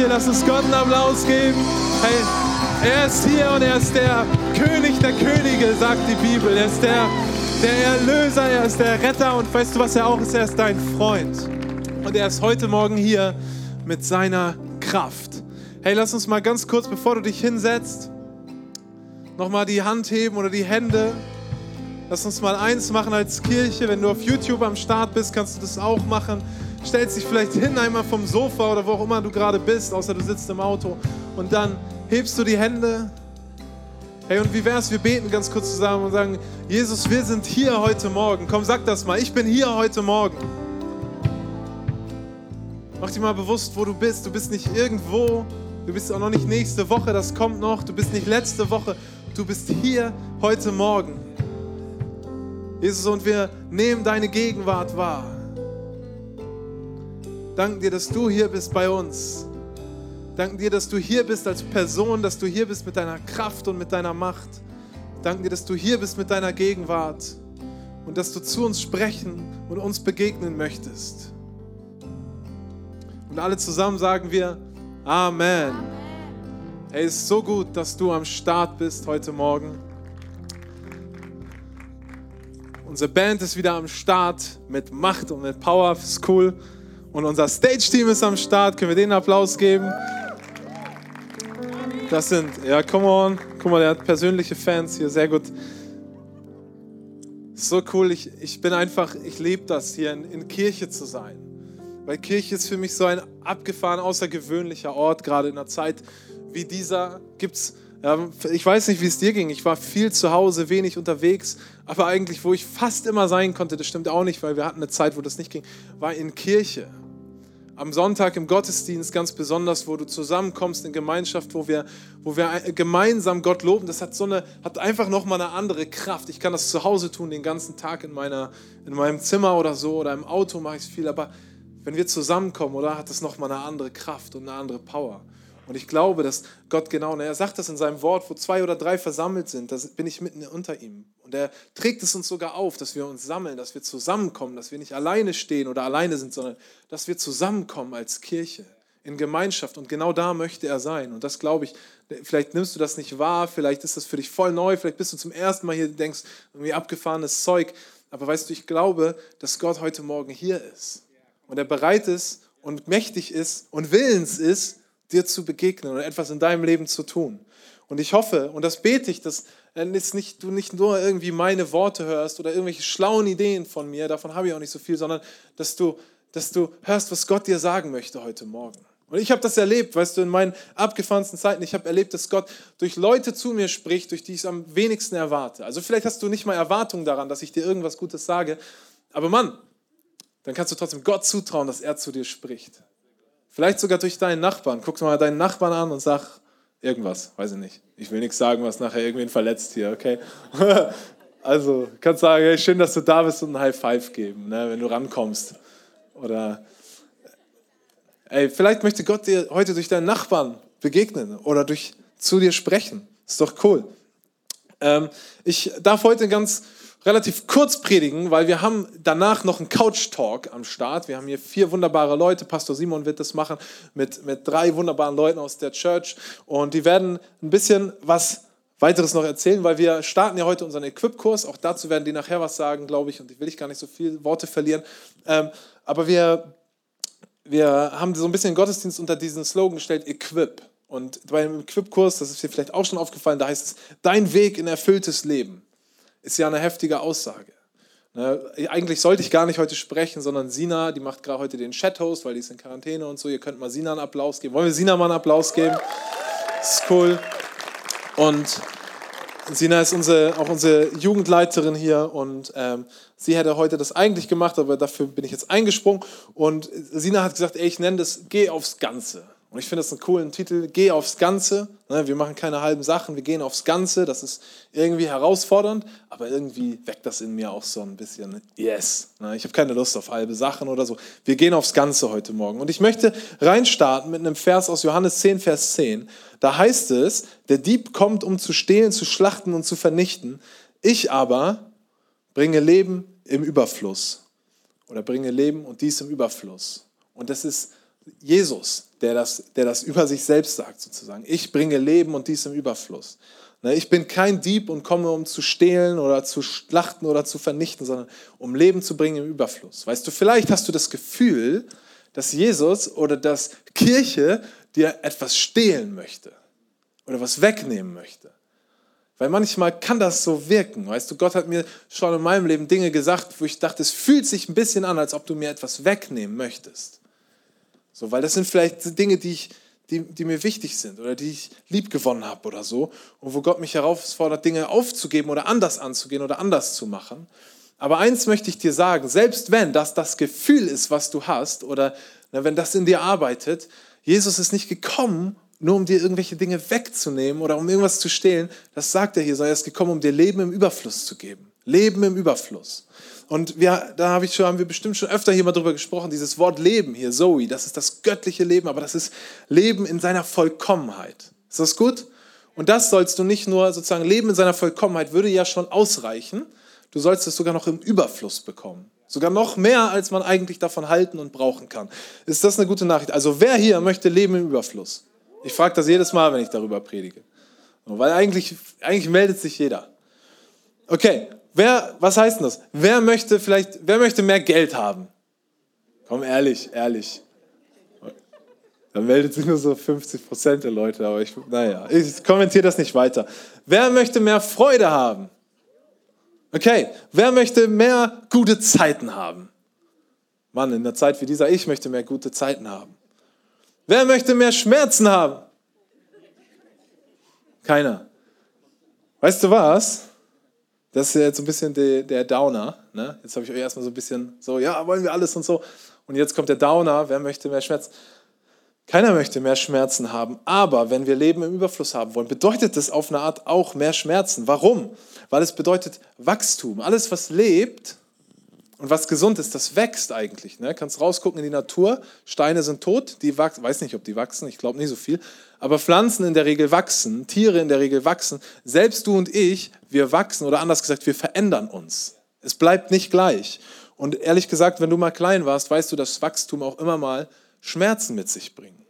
Kirche. Lass uns Gott einen Applaus geben. Hey, er ist hier und er ist der König der Könige, sagt die Bibel. Er ist der, der Erlöser, er ist der Retter und weißt du, was er auch ist? Er ist dein Freund. Und er ist heute Morgen hier mit seiner Kraft. Hey, lass uns mal ganz kurz, bevor du dich hinsetzt, nochmal die Hand heben oder die Hände. Lass uns mal eins machen als Kirche. Wenn du auf YouTube am Start bist, kannst du das auch machen. Stellst dich vielleicht hin, einmal vom Sofa oder wo auch immer du gerade bist, außer du sitzt im Auto. Und dann hebst du die Hände. Hey, und wie wär's? Wir beten ganz kurz zusammen und sagen: Jesus, wir sind hier heute Morgen. Komm, sag das mal. Ich bin hier heute Morgen. Mach dir mal bewusst, wo du bist. Du bist nicht irgendwo. Du bist auch noch nicht nächste Woche, das kommt noch. Du bist nicht letzte Woche. Du bist hier heute Morgen. Jesus, und wir nehmen deine Gegenwart wahr. Danken dir, dass du hier bist bei uns. Danken dir, dass du hier bist als Person, dass du hier bist mit deiner Kraft und mit deiner Macht. Danken dir, dass du hier bist mit deiner Gegenwart und dass du zu uns sprechen und uns begegnen möchtest. Und alle zusammen sagen wir Amen. Hey, es ist so gut, dass du am Start bist heute Morgen. Unsere Band ist wieder am Start mit Macht und mit Power. Ist cool. Und unser Stage-Team ist am Start. Können wir denen Applaus geben? Das sind, ja, come on. Guck mal, der hat persönliche Fans hier. Sehr gut. So cool. Ich, ich bin einfach, ich liebe das hier in, in Kirche zu sein. Weil Kirche ist für mich so ein abgefahren, außergewöhnlicher Ort. Gerade in einer Zeit wie dieser gibt es ich weiß nicht, wie es dir ging. Ich war viel zu Hause, wenig unterwegs, aber eigentlich, wo ich fast immer sein konnte, das stimmt auch nicht, weil wir hatten eine Zeit, wo das nicht ging, war in Kirche. Am Sonntag im Gottesdienst ganz besonders, wo du zusammenkommst in Gemeinschaft, wo wir, wo wir gemeinsam Gott loben. Das hat so eine, hat einfach nochmal eine andere Kraft. Ich kann das zu Hause tun, den ganzen Tag in, meiner, in meinem Zimmer oder so oder im Auto mache ich es viel, aber wenn wir zusammenkommen, oder, hat das nochmal eine andere Kraft und eine andere Power. Und ich glaube, dass Gott genau, und er sagt das in seinem Wort, wo zwei oder drei versammelt sind, da bin ich mitten unter ihm. Und er trägt es uns sogar auf, dass wir uns sammeln, dass wir zusammenkommen, dass wir nicht alleine stehen oder alleine sind, sondern dass wir zusammenkommen als Kirche in Gemeinschaft. Und genau da möchte er sein. Und das glaube ich, vielleicht nimmst du das nicht wahr, vielleicht ist das für dich voll neu, vielleicht bist du zum ersten Mal hier und denkst, irgendwie abgefahrenes Zeug. Aber weißt du, ich glaube, dass Gott heute Morgen hier ist. Und er bereit ist und mächtig ist und willens ist, dir zu begegnen oder etwas in deinem Leben zu tun. Und ich hoffe, und das bete ich, dass jetzt nicht, du nicht nur irgendwie meine Worte hörst oder irgendwelche schlauen Ideen von mir, davon habe ich auch nicht so viel, sondern dass du, dass du hörst, was Gott dir sagen möchte heute Morgen. Und ich habe das erlebt, weißt du, in meinen abgefahrensten Zeiten, ich habe erlebt, dass Gott durch Leute zu mir spricht, durch die ich es am wenigsten erwarte. Also vielleicht hast du nicht mal Erwartungen daran, dass ich dir irgendwas Gutes sage, aber Mann, dann kannst du trotzdem Gott zutrauen, dass er zu dir spricht. Vielleicht sogar durch deinen Nachbarn. Guck mal deinen Nachbarn an und sag irgendwas, weiß ich nicht. Ich will nichts sagen, was nachher irgendwen verletzt hier, okay? Also, kannst sagen, hey, schön, dass du da bist und ein High Five geben, ne, wenn du rankommst. Oder, ey, vielleicht möchte Gott dir heute durch deinen Nachbarn begegnen oder durch, zu dir sprechen. Ist doch cool. Ähm, ich darf heute ganz relativ kurz predigen, weil wir haben danach noch einen Couch-Talk am Start. Wir haben hier vier wunderbare Leute. Pastor Simon wird das machen mit, mit drei wunderbaren Leuten aus der Church. Und die werden ein bisschen was weiteres noch erzählen, weil wir starten ja heute unseren Equip-Kurs. Auch dazu werden die nachher was sagen, glaube ich. Und ich will ich gar nicht so viele Worte verlieren. Ähm, aber wir, wir haben so ein bisschen Gottesdienst unter diesen Slogan gestellt, Equip. Und beim Equip-Kurs, das ist dir vielleicht auch schon aufgefallen, da heißt es, dein Weg in erfülltes Leben ist ja eine heftige Aussage. Ne, eigentlich sollte ich gar nicht heute sprechen, sondern Sina, die macht gerade heute den Chat-Host, weil die ist in Quarantäne und so. Ihr könnt mal Sina einen Applaus geben. Wollen wir Sina mal einen Applaus geben? Das ist cool. Und Sina ist unsere, auch unsere Jugendleiterin hier und ähm, sie hätte heute das eigentlich gemacht, aber dafür bin ich jetzt eingesprungen. Und Sina hat gesagt, ey, ich nenne das Geh aufs Ganze. Und ich finde das einen coolen Titel. Geh aufs Ganze. Ne, wir machen keine halben Sachen, wir gehen aufs Ganze. Das ist irgendwie herausfordernd, aber irgendwie weckt das in mir auch so ein bisschen Yes. Ne, ich habe keine Lust auf halbe Sachen oder so. Wir gehen aufs Ganze heute Morgen. Und ich möchte reinstarten mit einem Vers aus Johannes 10, Vers 10. Da heißt es, der Dieb kommt, um zu stehlen, zu schlachten und zu vernichten. Ich aber bringe Leben im Überfluss. Oder bringe Leben und dies im Überfluss. Und das ist Jesus, der das, der das über sich selbst sagt, sozusagen. Ich bringe Leben und dies im Überfluss. Ne, ich bin kein Dieb und komme, um zu stehlen oder zu schlachten oder zu vernichten, sondern um Leben zu bringen im Überfluss. Weißt du, vielleicht hast du das Gefühl, dass Jesus oder dass Kirche dir etwas stehlen möchte oder was wegnehmen möchte. Weil manchmal kann das so wirken. Weißt du, Gott hat mir schon in meinem Leben Dinge gesagt, wo ich dachte, es fühlt sich ein bisschen an, als ob du mir etwas wegnehmen möchtest. So, weil das sind vielleicht Dinge, die, ich, die, die mir wichtig sind oder die ich lieb gewonnen habe oder so. Und wo Gott mich herausfordert, Dinge aufzugeben oder anders anzugehen oder anders zu machen. Aber eins möchte ich dir sagen, selbst wenn das das Gefühl ist, was du hast oder na, wenn das in dir arbeitet, Jesus ist nicht gekommen, nur um dir irgendwelche Dinge wegzunehmen oder um irgendwas zu stehlen. Das sagt er hier, sondern er ist gekommen, um dir Leben im Überfluss zu geben. Leben im Überfluss. Und wir, da habe ich schon, haben wir bestimmt schon öfter hier mal drüber gesprochen, dieses Wort Leben hier, Zoe, das ist das göttliche Leben, aber das ist Leben in seiner Vollkommenheit. Ist das gut? Und das sollst du nicht nur sozusagen Leben in seiner Vollkommenheit würde ja schon ausreichen, du sollst es sogar noch im Überfluss bekommen. Sogar noch mehr, als man eigentlich davon halten und brauchen kann. Ist das eine gute Nachricht? Also wer hier möchte Leben im Überfluss? Ich frage das jedes Mal, wenn ich darüber predige. Weil eigentlich, eigentlich meldet sich jeder. Okay, wer, was heißt denn das? Wer möchte vielleicht, wer möchte mehr Geld haben? Komm, ehrlich, ehrlich. Da meldet sich nur so 50 Prozent der Leute, aber ich, naja, ich kommentiere das nicht weiter. Wer möchte mehr Freude haben? Okay, wer möchte mehr gute Zeiten haben? Mann, in einer Zeit wie dieser, ich möchte mehr gute Zeiten haben. Wer möchte mehr Schmerzen haben? Keiner. Weißt du was? Das ist jetzt so ein bisschen der, der Downer. Ne? Jetzt habe ich euch erstmal so ein bisschen so, ja, wollen wir alles und so. Und jetzt kommt der Downer. Wer möchte mehr Schmerzen? Keiner möchte mehr Schmerzen haben. Aber wenn wir Leben im Überfluss haben wollen, bedeutet das auf eine Art auch mehr Schmerzen. Warum? Weil es bedeutet Wachstum. Alles, was lebt, und was gesund ist, das wächst eigentlich. Ne? Kannst rausgucken in die Natur, Steine sind tot, die wachsen, weiß nicht, ob die wachsen, ich glaube nicht so viel, aber Pflanzen in der Regel wachsen, Tiere in der Regel wachsen. Selbst du und ich, wir wachsen oder anders gesagt, wir verändern uns. Es bleibt nicht gleich. Und ehrlich gesagt, wenn du mal klein warst, weißt du, dass Wachstum auch immer mal Schmerzen mit sich bringt.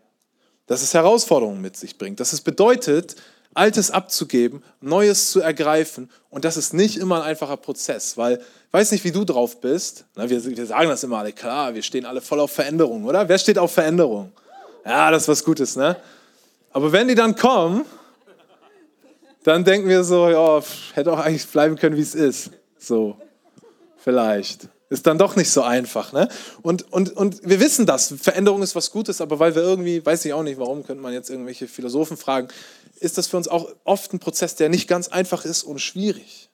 Dass es Herausforderungen mit sich bringt. Dass es bedeutet, Altes abzugeben, Neues zu ergreifen. Und das ist nicht immer ein einfacher Prozess, weil ich weiß nicht, wie du drauf bist. Na, wir, wir sagen das immer alle, klar, wir stehen alle voll auf Veränderung, oder? Wer steht auf Veränderung? Ja, das ist was Gutes, ne? Aber wenn die dann kommen, dann denken wir so, ja, hätte auch eigentlich bleiben können, wie es ist. So, vielleicht. Ist dann doch nicht so einfach. Ne? Und, und, und wir wissen das, Veränderung ist was Gutes, aber weil wir irgendwie, weiß ich auch nicht, warum, könnte man jetzt irgendwelche Philosophen fragen, ist das für uns auch oft ein Prozess, der nicht ganz einfach ist und schwierig.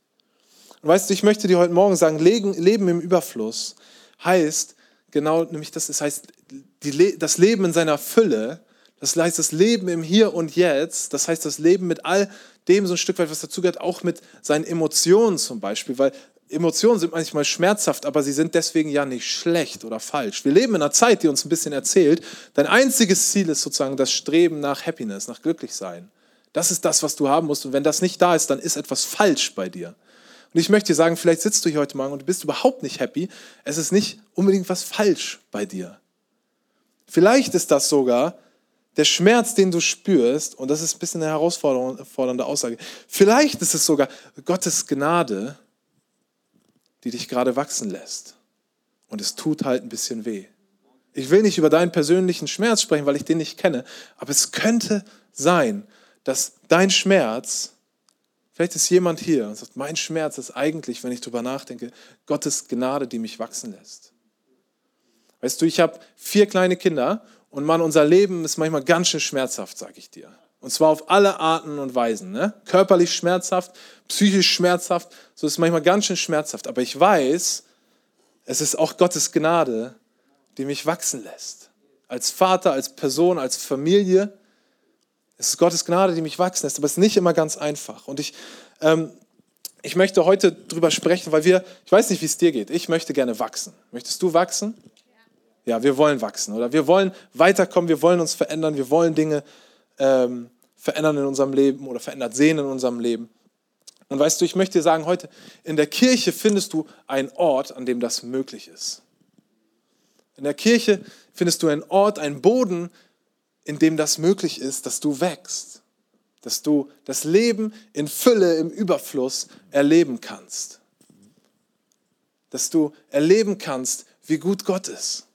Und weißt du, ich möchte dir heute Morgen sagen, Leben im Überfluss heißt genau, nämlich das, das heißt, die, das Leben in seiner Fülle, das heißt das Leben im Hier und Jetzt, das heißt das Leben mit all dem so ein Stück weit, was dazugehört, auch mit seinen Emotionen zum Beispiel, weil Emotionen sind manchmal schmerzhaft, aber sie sind deswegen ja nicht schlecht oder falsch. Wir leben in einer Zeit, die uns ein bisschen erzählt, dein einziges Ziel ist sozusagen das Streben nach Happiness, nach Glücklichsein. Das ist das, was du haben musst. Und wenn das nicht da ist, dann ist etwas falsch bei dir. Und ich möchte dir sagen, vielleicht sitzt du hier heute Morgen und bist überhaupt nicht happy. Es ist nicht unbedingt was falsch bei dir. Vielleicht ist das sogar der Schmerz, den du spürst, und das ist ein bisschen eine herausfordernde Aussage. Vielleicht ist es sogar Gottes Gnade, die dich gerade wachsen lässt. Und es tut halt ein bisschen weh. Ich will nicht über deinen persönlichen Schmerz sprechen, weil ich den nicht kenne, aber es könnte sein, dass dein Schmerz, vielleicht ist jemand hier und sagt, mein Schmerz ist eigentlich, wenn ich darüber nachdenke, Gottes Gnade, die mich wachsen lässt. Weißt du, ich habe vier kleine Kinder und Mann, unser Leben ist manchmal ganz schön schmerzhaft, sage ich dir. Und zwar auf alle Arten und Weisen. Ne? Körperlich schmerzhaft, psychisch schmerzhaft, so ist es manchmal ganz schön schmerzhaft. Aber ich weiß, es ist auch Gottes Gnade, die mich wachsen lässt. Als Vater, als Person, als Familie. Es ist Gottes Gnade, die mich wachsen lässt, aber es ist nicht immer ganz einfach. Und ich, ähm, ich möchte heute darüber sprechen, weil wir, ich weiß nicht, wie es dir geht, ich möchte gerne wachsen. Möchtest du wachsen? Ja, wir wollen wachsen oder wir wollen weiterkommen, wir wollen uns verändern, wir wollen Dinge ähm, verändern in unserem Leben oder verändert sehen in unserem Leben. Und weißt du, ich möchte dir sagen, heute in der Kirche findest du einen Ort, an dem das möglich ist. In der Kirche findest du einen Ort, einen Boden, in dem das möglich ist, dass du wächst, dass du das Leben in Fülle, im Überfluss erleben kannst, dass du erleben kannst, wie gut Gott ist,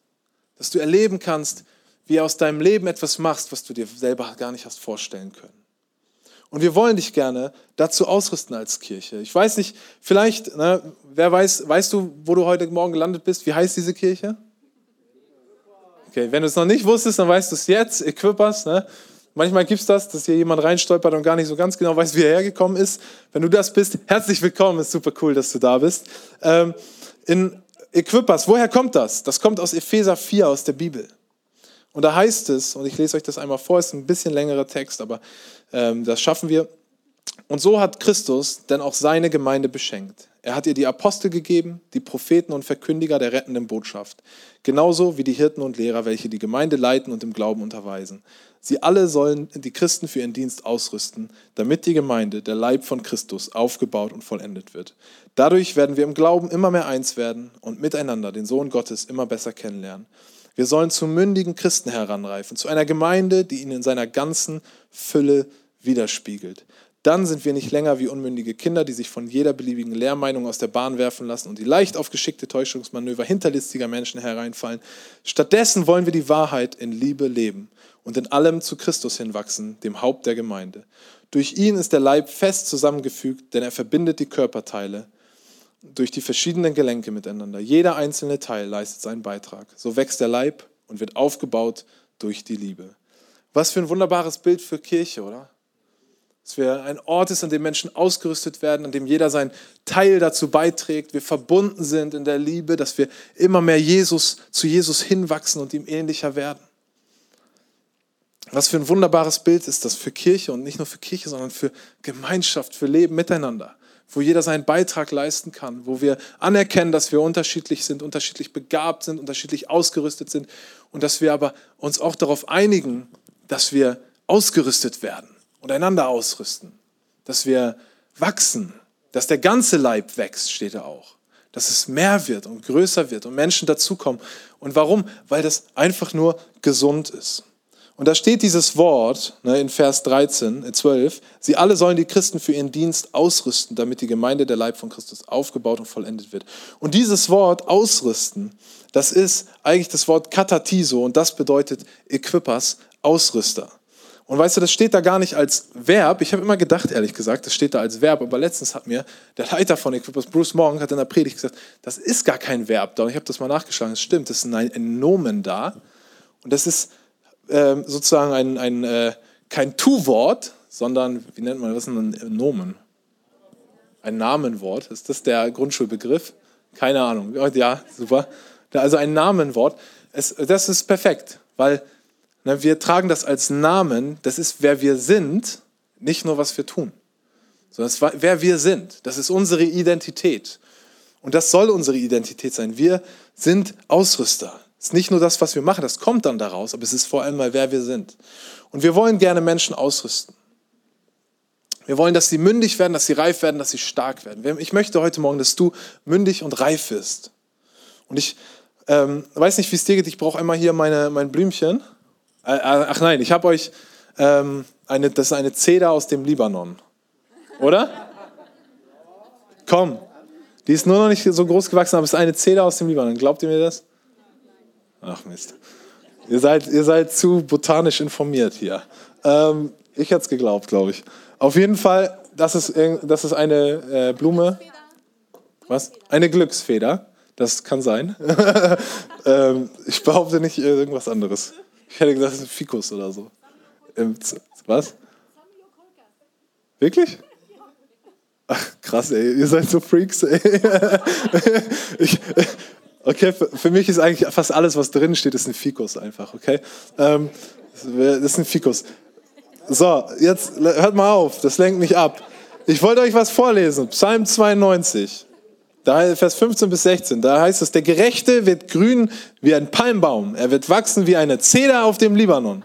dass du erleben kannst, wie aus deinem Leben etwas machst, was du dir selber gar nicht hast vorstellen können. Und wir wollen dich gerne dazu ausrüsten als Kirche. Ich weiß nicht, vielleicht, ne, wer weiß, weißt du, wo du heute Morgen gelandet bist? Wie heißt diese Kirche? Okay, wenn du es noch nicht wusstest, dann weißt du es jetzt. Equippers, ne? Manchmal gibt es das, dass hier jemand reinstolpert und gar nicht so ganz genau weiß, wie er hergekommen ist. Wenn du das bist, herzlich willkommen, ist super cool, dass du da bist. Ähm, in Equippers, woher kommt das? Das kommt aus Epheser 4, aus der Bibel. Und da heißt es, und ich lese euch das einmal vor, ist ein bisschen längerer Text, aber ähm, das schaffen wir. Und so hat Christus denn auch seine Gemeinde beschenkt. Er hat ihr die Apostel gegeben, die Propheten und Verkündiger der rettenden Botschaft, genauso wie die Hirten und Lehrer, welche die Gemeinde leiten und im Glauben unterweisen. Sie alle sollen die Christen für ihren Dienst ausrüsten, damit die Gemeinde, der Leib von Christus, aufgebaut und vollendet wird. Dadurch werden wir im Glauben immer mehr eins werden und miteinander den Sohn Gottes immer besser kennenlernen. Wir sollen zu mündigen Christen heranreifen, zu einer Gemeinde, die ihn in seiner ganzen Fülle widerspiegelt. Dann sind wir nicht länger wie unmündige Kinder, die sich von jeder beliebigen Lehrmeinung aus der Bahn werfen lassen und die leicht auf geschickte Täuschungsmanöver hinterlistiger Menschen hereinfallen. Stattdessen wollen wir die Wahrheit in Liebe leben und in allem zu Christus hinwachsen, dem Haupt der Gemeinde. Durch ihn ist der Leib fest zusammengefügt, denn er verbindet die Körperteile durch die verschiedenen Gelenke miteinander. Jeder einzelne Teil leistet seinen Beitrag. So wächst der Leib und wird aufgebaut durch die Liebe. Was für ein wunderbares Bild für Kirche, oder? Dass wir ein Ort ist, an dem Menschen ausgerüstet werden, an dem jeder seinen Teil dazu beiträgt, wir verbunden sind in der Liebe, dass wir immer mehr Jesus, zu Jesus hinwachsen und ihm ähnlicher werden. Was für ein wunderbares Bild ist das für Kirche und nicht nur für Kirche, sondern für Gemeinschaft, für Leben miteinander, wo jeder seinen Beitrag leisten kann, wo wir anerkennen, dass wir unterschiedlich sind, unterschiedlich begabt sind, unterschiedlich ausgerüstet sind und dass wir aber uns auch darauf einigen, dass wir ausgerüstet werden und einander ausrüsten, dass wir wachsen, dass der ganze Leib wächst, steht da auch, dass es mehr wird und größer wird und Menschen dazukommen. Und warum? Weil das einfach nur gesund ist. Und da steht dieses Wort ne, in Vers 13, 12, äh, sie alle sollen die Christen für ihren Dienst ausrüsten, damit die Gemeinde der Leib von Christus aufgebaut und vollendet wird. Und dieses Wort ausrüsten, das ist eigentlich das Wort katatiso und das bedeutet Equippers, Ausrüster. Und weißt du, das steht da gar nicht als Verb. Ich habe immer gedacht, ehrlich gesagt, das steht da als Verb. Aber letztens hat mir der Leiter von Equippers, Bruce Morgan, hat in der Predigt gesagt, das ist gar kein Verb da. Und ich habe das mal nachgeschlagen. Das stimmt, das ist ein, Nomen da. Und das ist äh, sozusagen ein, ein äh, kein Tu-Wort, sondern, wie nennt man das, ein Nomen? Ein Namenwort. Ist das der Grundschulbegriff? Keine Ahnung. Ja, super. Also ein Namenwort. Es, das ist perfekt, weil wir tragen das als Namen, das ist wer wir sind, nicht nur was wir tun, sondern wer wir sind. Das ist unsere Identität. Und das soll unsere Identität sein. Wir sind Ausrüster. Es ist nicht nur das, was wir machen, das kommt dann daraus, aber es ist vor allem mal, wer wir sind. Und wir wollen gerne Menschen ausrüsten. Wir wollen, dass sie mündig werden, dass sie reif werden, dass sie stark werden. Ich möchte heute Morgen, dass du mündig und reif wirst. Und ich ähm, weiß nicht, wie es dir geht. Ich brauche einmal hier meine, mein Blümchen. Äh, äh, ach nein, ich habe euch ähm, eine, das ist eine Zeder aus dem Libanon. Oder? Komm, die ist nur noch nicht so groß gewachsen, aber es ist eine Zeder aus dem Libanon. Glaubt ihr mir das? Ach Mist. Ihr seid, ihr seid zu botanisch informiert hier. Ähm, ich hätte es geglaubt, glaube ich. Auf jeden Fall, das ist, das ist eine äh, Blume. Was? Eine Glücksfeder. Das kann sein. ähm, ich behaupte nicht irgendwas anderes. Ich hätte gedacht, das ist ein Fikus oder so. Was? Wirklich? Ach, krass, ey. Ihr seid so Freaks, ey. Ich, okay, für, für, mich ist eigentlich fast alles, was drin steht, ist ein Fikus einfach, okay? Ähm, das ist ein Fikus. So, jetzt hört mal auf, das lenkt mich ab. Ich wollte euch was vorlesen. Psalm 92. Da, Vers 15 bis 16, da heißt es, der Gerechte wird grün wie ein Palmbaum, er wird wachsen wie eine Zeder auf dem Libanon.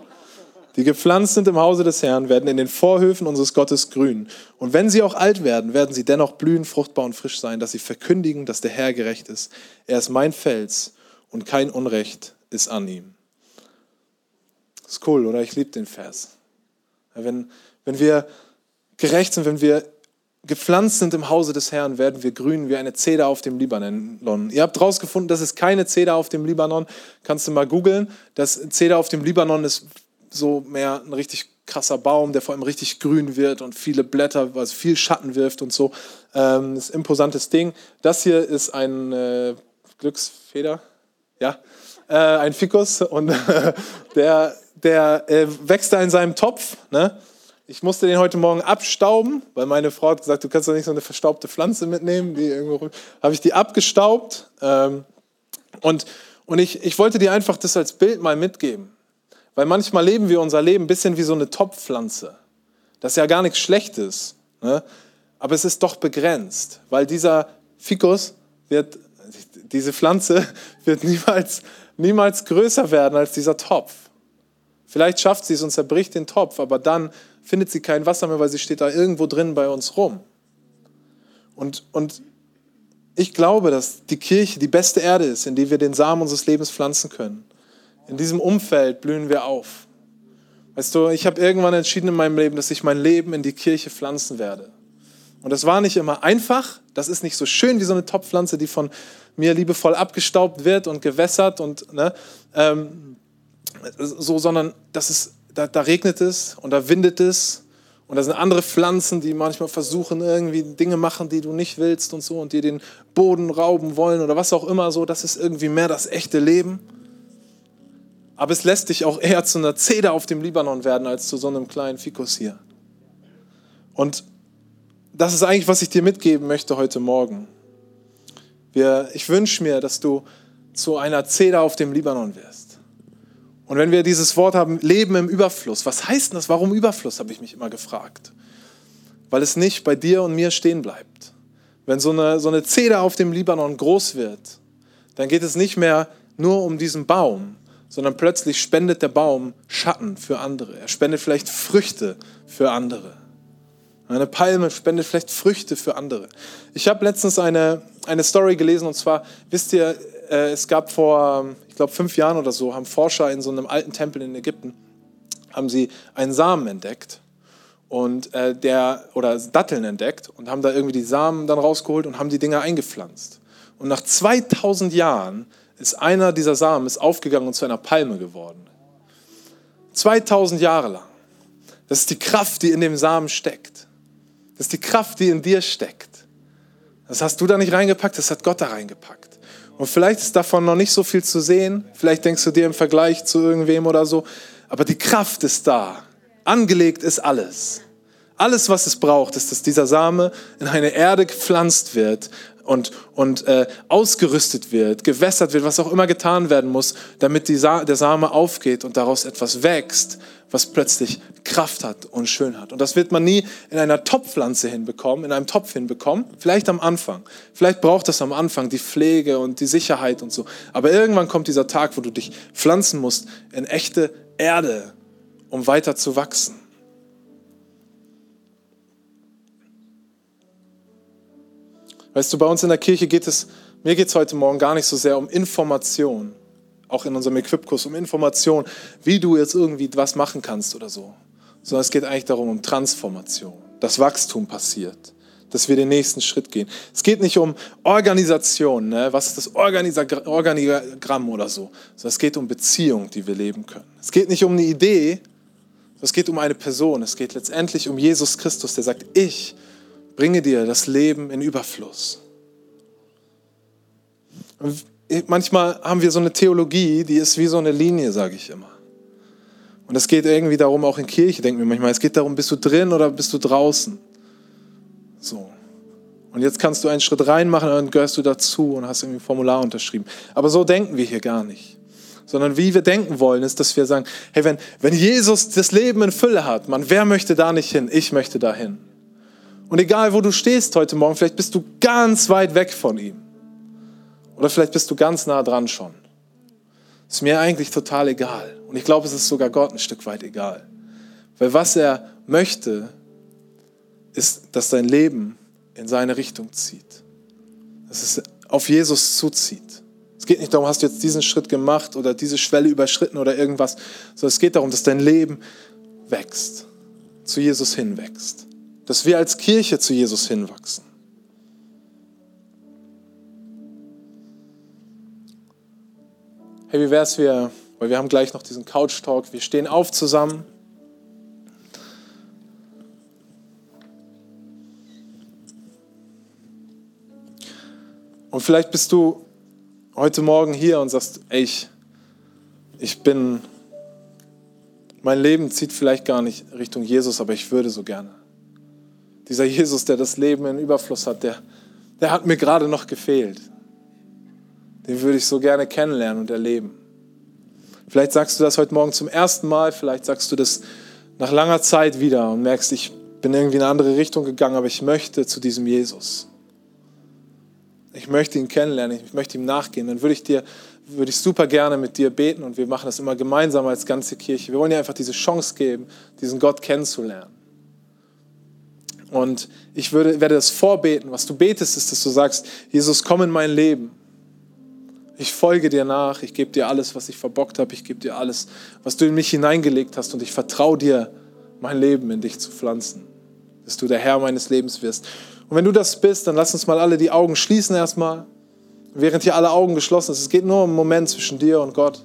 Die gepflanzt sind im Hause des Herrn, werden in den Vorhöfen unseres Gottes grün. Und wenn sie auch alt werden, werden sie dennoch blühen, fruchtbar und frisch sein, dass sie verkündigen, dass der Herr gerecht ist. Er ist mein Fels und kein Unrecht ist an ihm. Ist cool, oder? Ich liebe den Vers. Wenn, wenn wir gerecht sind, wenn wir gepflanzt sind im Hause des Herrn, werden wir grün wie eine Zeder auf dem Libanon. Ihr habt herausgefunden, das ist keine Zeder auf dem Libanon. Kannst du mal googeln. Das Zeder auf dem Libanon ist so mehr ein richtig krasser Baum, der vor allem richtig grün wird und viele Blätter, also viel Schatten wirft und so. Ähm, das ist ein imposantes Ding. Das hier ist ein äh, Glücksfeder, ja, äh, ein Fikus und der, der äh, wächst da in seinem Topf. Ne? Ich musste den heute Morgen abstauben, weil meine Frau hat gesagt, du kannst doch nicht so eine verstaubte Pflanze mitnehmen. Die irgendwo habe ich die abgestaubt. Ähm, und und ich, ich wollte dir einfach das als Bild mal mitgeben. Weil manchmal leben wir unser Leben ein bisschen wie so eine Topfpflanze. Das ist ja gar nichts Schlechtes. Ne? Aber es ist doch begrenzt, weil dieser Fikus wird, diese Pflanze wird niemals, niemals größer werden als dieser Topf. Vielleicht schafft sie es und zerbricht den Topf, aber dann findet sie kein Wasser mehr, weil sie steht da irgendwo drin bei uns rum. Und, und ich glaube, dass die Kirche die beste Erde ist, in die wir den Samen unseres Lebens pflanzen können. In diesem Umfeld blühen wir auf. Weißt du, ich habe irgendwann entschieden in meinem Leben, dass ich mein Leben in die Kirche pflanzen werde. Und das war nicht immer einfach. Das ist nicht so schön wie so eine Topfpflanze, die von mir liebevoll abgestaubt wird und gewässert und ne, ähm, so, sondern das ist da, da regnet es und da windet es und da sind andere Pflanzen, die manchmal versuchen, irgendwie Dinge machen, die du nicht willst und so und dir den Boden rauben wollen oder was auch immer so. Das ist irgendwie mehr das echte Leben. Aber es lässt dich auch eher zu einer Zeder auf dem Libanon werden, als zu so einem kleinen Fikus hier. Und das ist eigentlich, was ich dir mitgeben möchte heute Morgen. Wir, ich wünsche mir, dass du zu einer Zeder auf dem Libanon wirst. Und wenn wir dieses Wort haben, Leben im Überfluss, was heißt denn das? Warum Überfluss, habe ich mich immer gefragt. Weil es nicht bei dir und mir stehen bleibt. Wenn so eine, so eine Zeder auf dem Libanon groß wird, dann geht es nicht mehr nur um diesen Baum, sondern plötzlich spendet der Baum Schatten für andere. Er spendet vielleicht Früchte für andere. Eine Palme spendet vielleicht Früchte für andere. Ich habe letztens eine, eine Story gelesen und zwar, wisst ihr, äh, es gab vor, ich glaube, fünf Jahren oder so, haben Forscher in so einem alten Tempel in Ägypten, haben sie einen Samen entdeckt und äh, der oder Datteln entdeckt und haben da irgendwie die Samen dann rausgeholt und haben die Dinger eingepflanzt. Und nach 2000 Jahren ist einer dieser Samen ist aufgegangen und zu einer Palme geworden. 2000 Jahre lang. Das ist die Kraft, die in dem Samen steckt. Das ist die Kraft, die in dir steckt. Das hast du da nicht reingepackt, das hat Gott da reingepackt. Und vielleicht ist davon noch nicht so viel zu sehen. Vielleicht denkst du dir im Vergleich zu irgendwem oder so. Aber die Kraft ist da. Angelegt ist alles. Alles, was es braucht, ist, dass dieser Same in eine Erde gepflanzt wird und, und äh, ausgerüstet wird, gewässert wird, was auch immer getan werden muss, damit Sa der Same aufgeht und daraus etwas wächst, was plötzlich Kraft hat und schön hat. Und das wird man nie in einer Topfpflanze hinbekommen, in einem Topf hinbekommen. Vielleicht am Anfang. Vielleicht braucht das am Anfang die Pflege und die Sicherheit und so. Aber irgendwann kommt dieser Tag, wo du dich pflanzen musst in echte Erde, um weiter zu wachsen. Weißt du, bei uns in der Kirche geht es, mir geht es heute Morgen gar nicht so sehr um Information, auch in unserem Equipkurs, um Information, wie du jetzt irgendwie was machen kannst oder so, sondern es geht eigentlich darum, um Transformation, dass Wachstum passiert, dass wir den nächsten Schritt gehen. Es geht nicht um Organisation, ne? was ist das Organigramm oder so, sondern es geht um Beziehung, die wir leben können. Es geht nicht um eine Idee, es geht um eine Person, es geht letztendlich um Jesus Christus, der sagt, ich bringe dir das Leben in Überfluss. Und manchmal haben wir so eine Theologie, die ist wie so eine Linie, sage ich immer. Und es geht irgendwie darum, auch in Kirche denken wir manchmal, es geht darum, bist du drin oder bist du draußen? So. Und jetzt kannst du einen Schritt reinmachen und dann gehörst du dazu und hast irgendwie ein Formular unterschrieben. Aber so denken wir hier gar nicht. Sondern wie wir denken wollen, ist, dass wir sagen, hey, wenn, wenn Jesus das Leben in Fülle hat, man, wer möchte da nicht hin? Ich möchte da hin. Und egal, wo du stehst heute Morgen, vielleicht bist du ganz weit weg von ihm. Oder vielleicht bist du ganz nah dran schon. Ist mir eigentlich total egal. Und ich glaube, es ist sogar Gott ein Stück weit egal. Weil was er möchte, ist, dass dein Leben in seine Richtung zieht. Dass es auf Jesus zuzieht. Es geht nicht darum, hast du jetzt diesen Schritt gemacht oder diese Schwelle überschritten oder irgendwas, sondern es geht darum, dass dein Leben wächst, zu Jesus hinwächst. Dass wir als Kirche zu Jesus hinwachsen. Hey, wie wäre es, wir, weil wir haben gleich noch diesen Couch-Talk, wir stehen auf zusammen. Und vielleicht bist du heute Morgen hier und sagst, ey, ich, ich bin, mein Leben zieht vielleicht gar nicht Richtung Jesus, aber ich würde so gerne. Dieser Jesus, der das Leben in Überfluss hat, der, der hat mir gerade noch gefehlt. Den würde ich so gerne kennenlernen und erleben. Vielleicht sagst du das heute Morgen zum ersten Mal, vielleicht sagst du das nach langer Zeit wieder und merkst, ich bin irgendwie in eine andere Richtung gegangen, aber ich möchte zu diesem Jesus ich möchte ihn kennenlernen, ich möchte ihm nachgehen, dann würde ich dir, würde ich super gerne mit dir beten und wir machen das immer gemeinsam als ganze Kirche. Wir wollen dir einfach diese Chance geben, diesen Gott kennenzulernen. Und ich würde, werde das vorbeten. Was du betest, ist, dass du sagst, Jesus, komm in mein Leben. Ich folge dir nach, ich gebe dir alles, was ich verbockt habe, ich gebe dir alles, was du in mich hineingelegt hast und ich vertraue dir, mein Leben in dich zu pflanzen, dass du der Herr meines Lebens wirst. Und wenn du das bist, dann lass uns mal alle die Augen schließen erstmal, während hier alle Augen geschlossen sind. Es geht nur um einen Moment zwischen dir und Gott.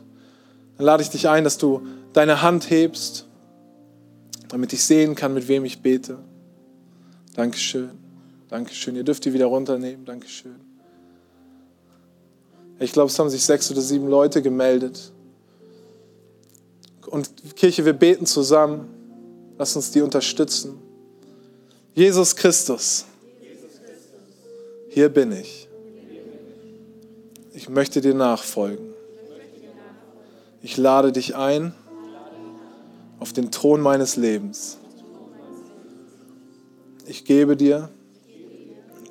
Dann lade ich dich ein, dass du deine Hand hebst, damit ich sehen kann, mit wem ich bete. Dankeschön. Dankeschön. Ihr dürft die wieder runternehmen. Dankeschön. Ich glaube, es haben sich sechs oder sieben Leute gemeldet. Und Kirche, wir beten zusammen. Lass uns die unterstützen. Jesus Christus hier bin ich. Ich möchte dir nachfolgen. Ich lade dich ein auf den Thron meines Lebens. Ich gebe dir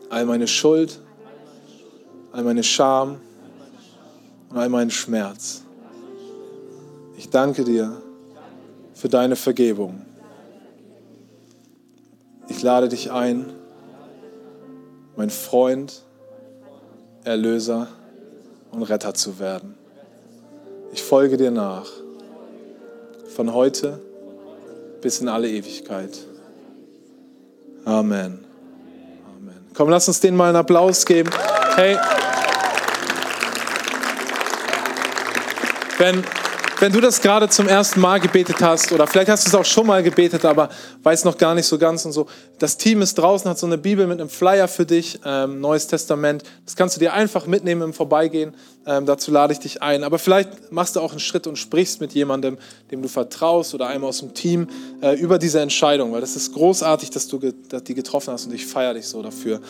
all meine Schuld, all meine Scham und all meinen Schmerz. Ich danke dir für deine Vergebung. Ich lade dich ein, mein Freund, Erlöser und Retter zu werden. Ich folge dir nach, von heute bis in alle Ewigkeit. Amen. Amen. Komm, lass uns denen mal einen Applaus geben. Hey, wenn, wenn du das gerade zum ersten Mal gebetet hast oder vielleicht hast du es auch schon mal gebetet, aber weiß noch gar nicht so ganz und so, das Team ist draußen, hat so eine Bibel mit einem Flyer für dich, ähm, Neues Testament. Das kannst du dir einfach mitnehmen im Vorbeigehen. Ähm, dazu lade ich dich ein. Aber vielleicht machst du auch einen Schritt und sprichst mit jemandem, dem du vertraust oder einem aus dem Team äh, über diese Entscheidung, weil das ist großartig, dass du dass die getroffen hast und ich feiere dich so dafür.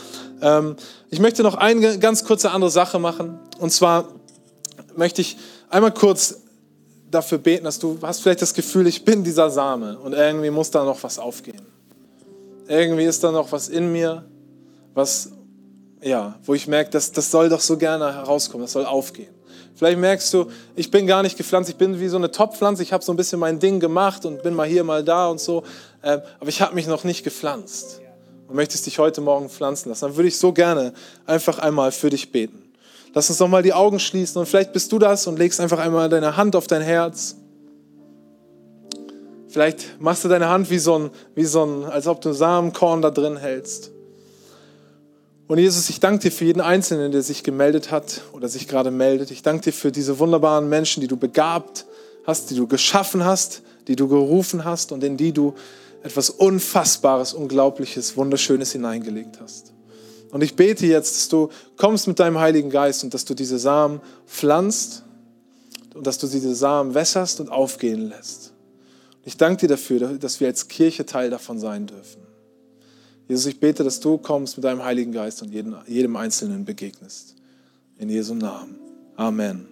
Ähm, ich möchte noch eine ganz kurze andere Sache machen und zwar möchte ich einmal kurz dafür beten, dass du hast vielleicht das Gefühl, ich bin dieser Same und irgendwie muss da noch was aufgehen. Irgendwie ist da noch was in mir, was, ja, wo ich merke, das, das soll doch so gerne herauskommen, das soll aufgehen. Vielleicht merkst du, ich bin gar nicht gepflanzt, ich bin wie so eine Topfpflanze, ich habe so ein bisschen mein Ding gemacht und bin mal hier, mal da und so, ähm, aber ich habe mich noch nicht gepflanzt und möchtest dich heute Morgen pflanzen lassen. Dann würde ich so gerne einfach einmal für dich beten. Lass uns doch mal die Augen schließen und vielleicht bist du das und legst einfach einmal deine Hand auf dein Herz. Vielleicht machst du deine Hand wie so ein, wie so ein als ob du Samenkorn da drin hältst. Und Jesus, ich danke dir für jeden Einzelnen, der sich gemeldet hat oder sich gerade meldet. Ich danke dir für diese wunderbaren Menschen, die du begabt hast, die du geschaffen hast, die du gerufen hast und in die du etwas Unfassbares, Unglaubliches, Wunderschönes hineingelegt hast. Und ich bete jetzt, dass du kommst mit deinem Heiligen Geist und dass du diese Samen pflanzt und dass du diese Samen wässerst und aufgehen lässt. Und ich danke dir dafür, dass wir als Kirche Teil davon sein dürfen. Jesus, ich bete, dass du kommst mit deinem Heiligen Geist und jedem, jedem Einzelnen begegnest. In Jesu Namen. Amen.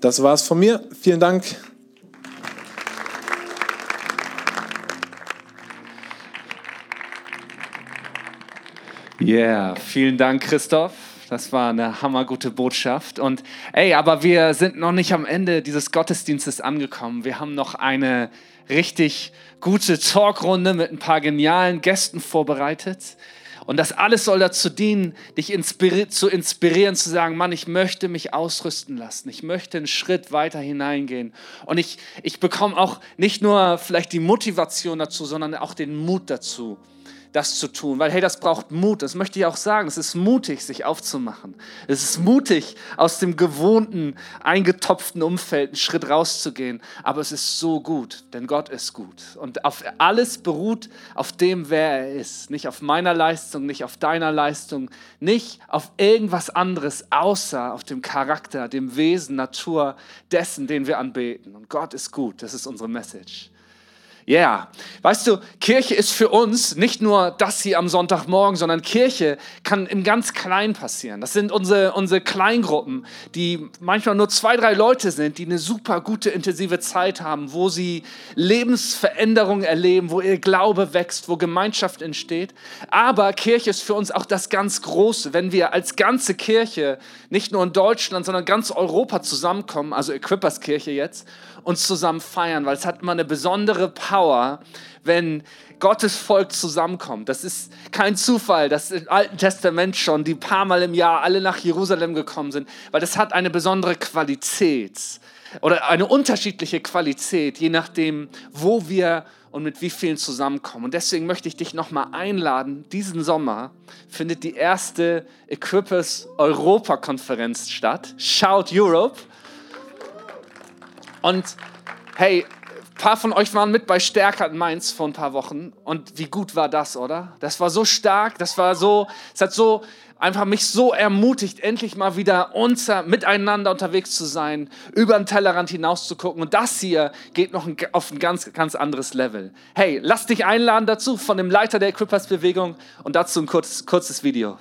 Das war's von mir. Vielen Dank. Yeah, vielen Dank, Christoph. Das war eine hammergute Botschaft. Und ey, aber wir sind noch nicht am Ende dieses Gottesdienstes angekommen. Wir haben noch eine richtig gute Talkrunde mit ein paar genialen Gästen vorbereitet. Und das alles soll dazu dienen, dich inspiri zu inspirieren, zu sagen, Mann, ich möchte mich ausrüsten lassen. Ich möchte einen Schritt weiter hineingehen. Und ich, ich bekomme auch nicht nur vielleicht die Motivation dazu, sondern auch den Mut dazu das zu tun. Weil, hey, das braucht Mut. Das möchte ich auch sagen. Es ist mutig, sich aufzumachen. Es ist mutig, aus dem gewohnten, eingetopften Umfeld einen Schritt rauszugehen. Aber es ist so gut, denn Gott ist gut. Und auf alles beruht auf dem, wer er ist. Nicht auf meiner Leistung, nicht auf deiner Leistung, nicht auf irgendwas anderes, außer auf dem Charakter, dem Wesen, Natur dessen, den wir anbeten. Und Gott ist gut. Das ist unsere Message. Ja, yeah. weißt du, Kirche ist für uns nicht nur das hier am Sonntagmorgen, sondern Kirche kann im ganz Kleinen passieren. Das sind unsere, unsere Kleingruppen, die manchmal nur zwei, drei Leute sind, die eine super gute, intensive Zeit haben, wo sie Lebensveränderungen erleben, wo ihr Glaube wächst, wo Gemeinschaft entsteht. Aber Kirche ist für uns auch das ganz Große, wenn wir als ganze Kirche nicht nur in Deutschland, sondern ganz Europa zusammenkommen, also Equippers Kirche jetzt, uns zusammen feiern, weil es hat immer eine besondere Power, wenn Gottes Volk zusammenkommt. Das ist kein Zufall, dass im Alten Testament schon die paar Mal im Jahr alle nach Jerusalem gekommen sind, weil das hat eine besondere Qualität oder eine unterschiedliche Qualität, je nachdem, wo wir und mit wie vielen zusammenkommen. Und deswegen möchte ich dich nochmal einladen. Diesen Sommer findet die erste Equippers Europa-Konferenz statt. Shout Europe. Und hey, ein paar von euch waren mit bei Stärker in Mainz vor ein paar Wochen. Und wie gut war das, oder? Das war so stark, das war so, es hat so einfach mich so ermutigt, endlich mal wieder unter, miteinander unterwegs zu sein, über den Tellerrand hinaus zu gucken. Und das hier geht noch auf ein ganz, ganz anderes Level. Hey, lass dich einladen dazu von dem Leiter der Equippers-Bewegung und dazu ein kurz, kurzes Video.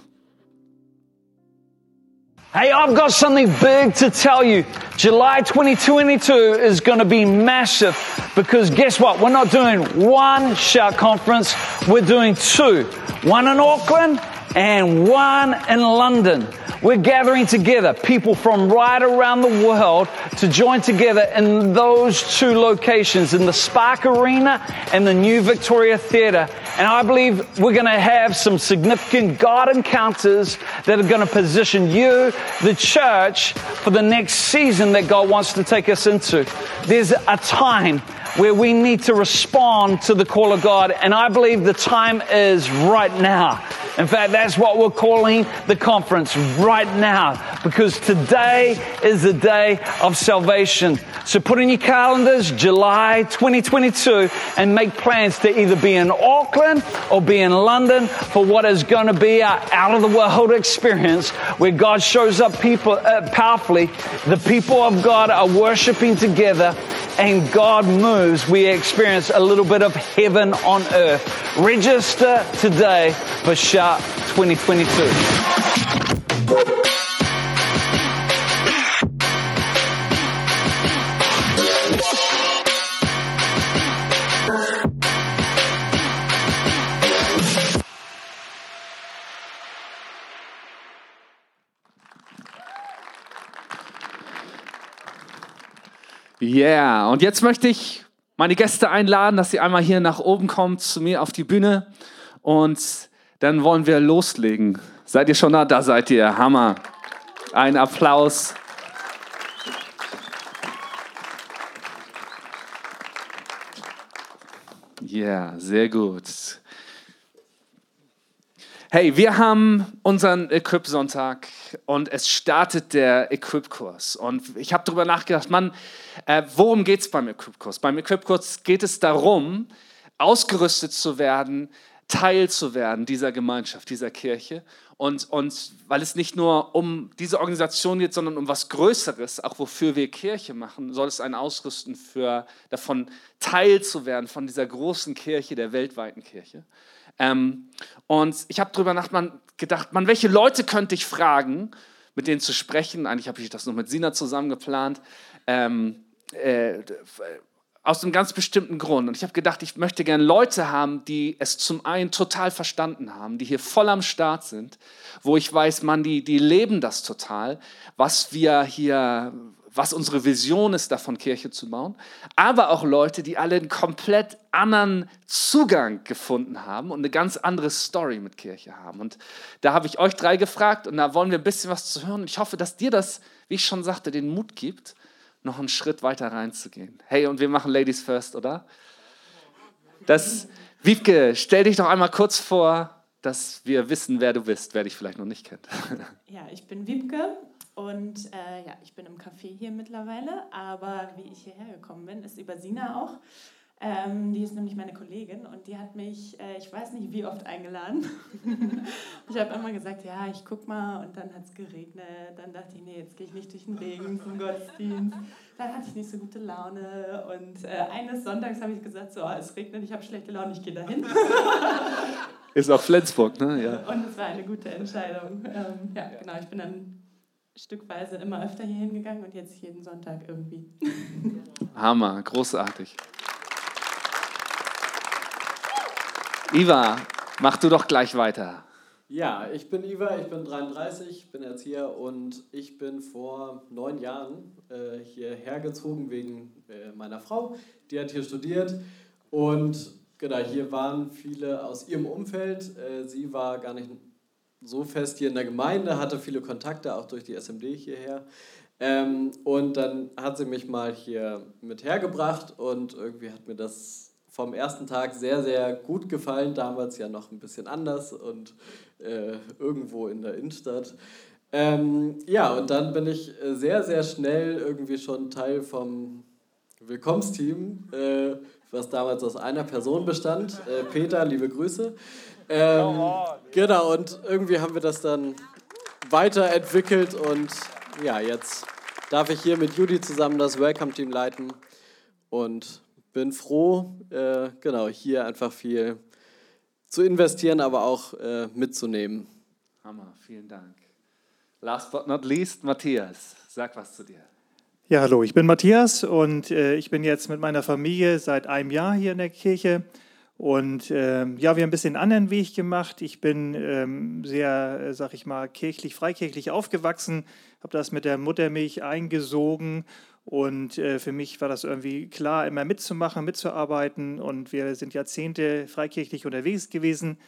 Hey, I've got something big to tell you. July 2022 is going to be massive because guess what? We're not doing one shout conference. We're doing two. One in Auckland and one in London. We're gathering together people from right around the world to join together in those two locations, in the Spark Arena and the New Victoria Theatre. And I believe we're going to have some significant God encounters that are going to position you, the church, for the next season that God wants to take us into. There's a time where we need to respond to the call of God. And I believe the time is right now. In fact, that's what we're calling the conference right now because today is the day of salvation. So put in your calendars July 2022 and make plans to either be in Auckland or be in London for what is going to be our out of the world experience where God shows up people uh, powerfully. The people of God are worshiping together and God moves. We experience a little bit of heaven on earth. Register today for Sharp 2022. Yeah, und jetzt möchte ich meine Gäste einladen, dass sie einmal hier nach oben kommen zu mir auf die Bühne und dann wollen wir loslegen. Seid ihr schon da? Da seid ihr. Hammer. Ein Applaus. Ja, yeah, sehr gut. Hey, wir haben unseren Equip-Sonntag und es startet der Equip-Kurs. Und ich habe darüber nachgedacht, Mann, äh, worum geht es beim Equip-Kurs? Beim Equip-Kurs geht es darum, ausgerüstet zu werden, Teil zu werden dieser Gemeinschaft, dieser Kirche. Und, und weil es nicht nur um diese Organisation geht, sondern um was Größeres, auch wofür wir Kirche machen, soll es ein Ausrüsten für davon Teil zu werden, von dieser großen Kirche, der weltweiten Kirche. Ähm, und ich habe darüber gedacht, man, welche Leute könnte ich fragen, mit denen zu sprechen? Eigentlich habe ich das noch mit Sina zusammen geplant. Ähm, äh, aus einem ganz bestimmten Grund. Und ich habe gedacht, ich möchte gerne Leute haben, die es zum einen total verstanden haben, die hier voll am Start sind, wo ich weiß, man, die, die leben das total, was wir hier was unsere Vision ist, davon Kirche zu bauen, aber auch Leute, die alle einen komplett anderen Zugang gefunden haben und eine ganz andere Story mit Kirche haben. Und da habe ich euch drei gefragt und da wollen wir ein bisschen was zu hören. Ich hoffe, dass dir das, wie ich schon sagte, den Mut gibt, noch einen Schritt weiter reinzugehen. Hey, und wir machen Ladies First, oder? Das, Wiebke, stell dich doch einmal kurz vor, dass wir wissen, wer du bist, wer dich vielleicht noch nicht kennt. Ja, ich bin Wiebke und äh, ja, ich bin im Café hier mittlerweile, aber wie ich hierher gekommen bin, ist über Sina auch. Ähm, die ist nämlich meine Kollegin und die hat mich, äh, ich weiß nicht wie oft eingeladen. ich habe immer gesagt, ja, ich guck mal und dann hat es geregnet. Dann dachte ich, nee, jetzt gehe ich nicht durch den Regen zum Gottesdienst. Dann hatte ich nicht so gute Laune und äh, eines Sonntags habe ich gesagt, so, es regnet, ich habe schlechte Laune, ich gehe dahin. Ist auch Flensburg, ne? Ja. Und es war eine gute Entscheidung. Ähm, ja, genau, ich bin dann stückweise immer öfter hier hingegangen und jetzt jeden Sonntag irgendwie. Hammer, großartig. Iva, mach du doch gleich weiter. Ja, ich bin Iva, ich bin 33, bin Erzieher und ich bin vor neun Jahren äh, hierher gezogen wegen äh, meiner Frau. Die hat hier studiert und genau, hier waren viele aus ihrem Umfeld. Äh, sie war gar nicht so fest hier in der Gemeinde, hatte viele Kontakte auch durch die SMD hierher. Ähm, und dann hat sie mich mal hier mit hergebracht und irgendwie hat mir das vom ersten Tag sehr, sehr gut gefallen. Damals ja noch ein bisschen anders und äh, irgendwo in der Innenstadt. Ähm, ja, und dann bin ich äh, sehr, sehr schnell irgendwie schon Teil vom Willkommensteam, äh, was damals aus einer Person bestand. Äh, Peter, liebe Grüße. Ähm, genau, und irgendwie haben wir das dann weiterentwickelt und ja, jetzt darf ich hier mit Judy zusammen das Welcome-Team leiten und bin froh, äh, genau, hier einfach viel zu investieren, aber auch äh, mitzunehmen. Hammer, vielen Dank. Last but not least, Matthias, sag was zu dir. Ja, hallo, ich bin Matthias und äh, ich bin jetzt mit meiner Familie seit einem Jahr hier in der Kirche. Und ähm, ja, wir haben ein bisschen einen anderen Weg gemacht. Ich bin ähm, sehr, äh, sag ich mal, kirchlich, freikirchlich aufgewachsen, habe das mit der Muttermilch eingesogen und äh, für mich war das irgendwie klar, immer mitzumachen, mitzuarbeiten. Und wir sind Jahrzehnte freikirchlich unterwegs gewesen.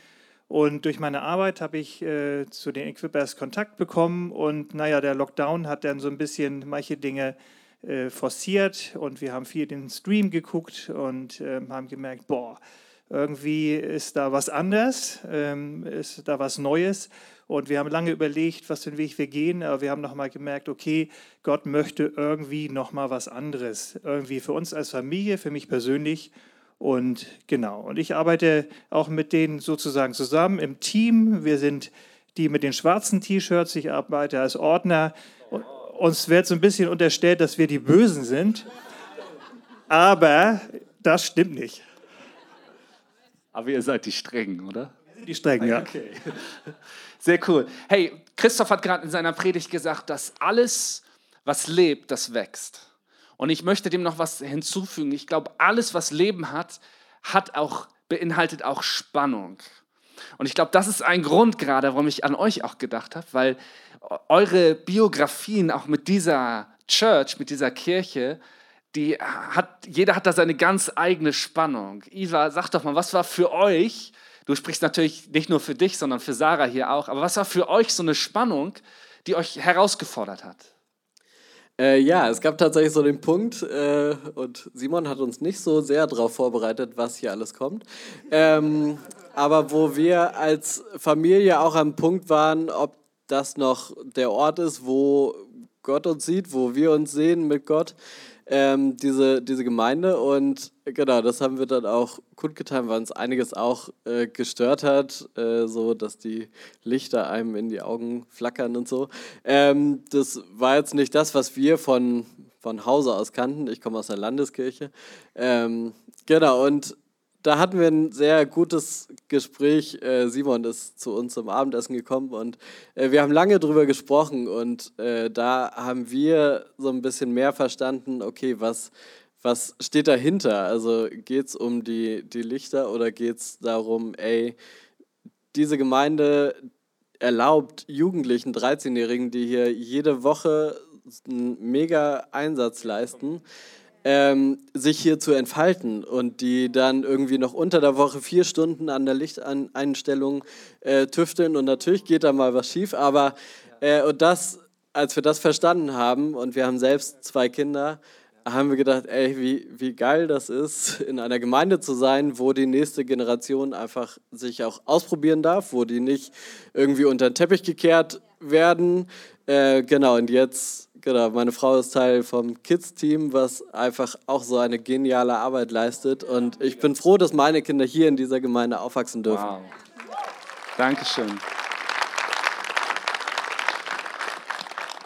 Und durch meine Arbeit habe ich äh, zu den Equippers Kontakt bekommen. Und naja, der Lockdown hat dann so ein bisschen manche Dinge äh, forciert. Und wir haben viel den Stream geguckt und ähm, haben gemerkt, boah, irgendwie ist da was anders, ähm, ist da was Neues. Und wir haben lange überlegt, was für einen Weg wir gehen, aber wir haben nochmal gemerkt, okay, Gott möchte irgendwie nochmal was anderes. Irgendwie für uns als Familie, für mich persönlich. Und genau, und ich arbeite auch mit denen sozusagen zusammen im Team. Wir sind die mit den schwarzen T-Shirts, ich arbeite als Ordner. Uns wird so ein bisschen unterstellt, dass wir die Bösen sind. Aber das stimmt nicht. Aber ihr seid die Strengen, oder? Die Strengen, ja. Okay. Sehr cool. Hey, Christoph hat gerade in seiner Predigt gesagt, dass alles, was lebt, das wächst. Und ich möchte dem noch was hinzufügen. Ich glaube, alles, was Leben hat, hat auch, beinhaltet auch Spannung. Und ich glaube, das ist ein Grund gerade, warum ich an euch auch gedacht habe, weil eure Biografien auch mit dieser Church, mit dieser Kirche, die hat, jeder hat da seine ganz eigene Spannung. Iva, sag doch mal, was war für euch Du sprichst natürlich nicht nur für dich, sondern für Sarah hier auch. Aber was war für euch so eine Spannung, die euch herausgefordert hat? Äh, ja, es gab tatsächlich so den Punkt, äh, und Simon hat uns nicht so sehr darauf vorbereitet, was hier alles kommt. Ähm, aber wo wir als Familie auch am Punkt waren, ob das noch der Ort ist, wo Gott uns sieht, wo wir uns sehen mit Gott ähm, diese, diese Gemeinde. Und genau, das haben wir dann auch kundgetan, weil uns einiges auch äh, gestört hat, äh, so dass die Lichter einem in die Augen flackern und so. Ähm, das war jetzt nicht das, was wir von, von Hause aus kannten. Ich komme aus der Landeskirche. Ähm, genau, und da hatten wir ein sehr gutes Gespräch. Äh, Simon ist zu uns zum Abendessen gekommen und äh, wir haben lange darüber gesprochen und äh, da haben wir so ein bisschen mehr verstanden, okay, was, was steht dahinter? Also geht es um die, die Lichter oder geht es darum, ey, diese Gemeinde erlaubt Jugendlichen, 13-Jährigen, die hier jede Woche einen mega Einsatz leisten, ähm, sich hier zu entfalten und die dann irgendwie noch unter der Woche vier Stunden an der Lichteinstellung äh, tüfteln und natürlich geht da mal was schief, aber äh, und das, als wir das verstanden haben und wir haben selbst zwei Kinder, haben wir gedacht, ey, wie, wie geil das ist, in einer Gemeinde zu sein, wo die nächste Generation einfach sich auch ausprobieren darf, wo die nicht irgendwie unter den Teppich gekehrt werden. Äh, genau, und jetzt, genau, meine Frau ist Teil vom Kids-Team, was einfach auch so eine geniale Arbeit leistet. Und ich bin froh, dass meine Kinder hier in dieser Gemeinde aufwachsen dürfen. Wow. Dankeschön.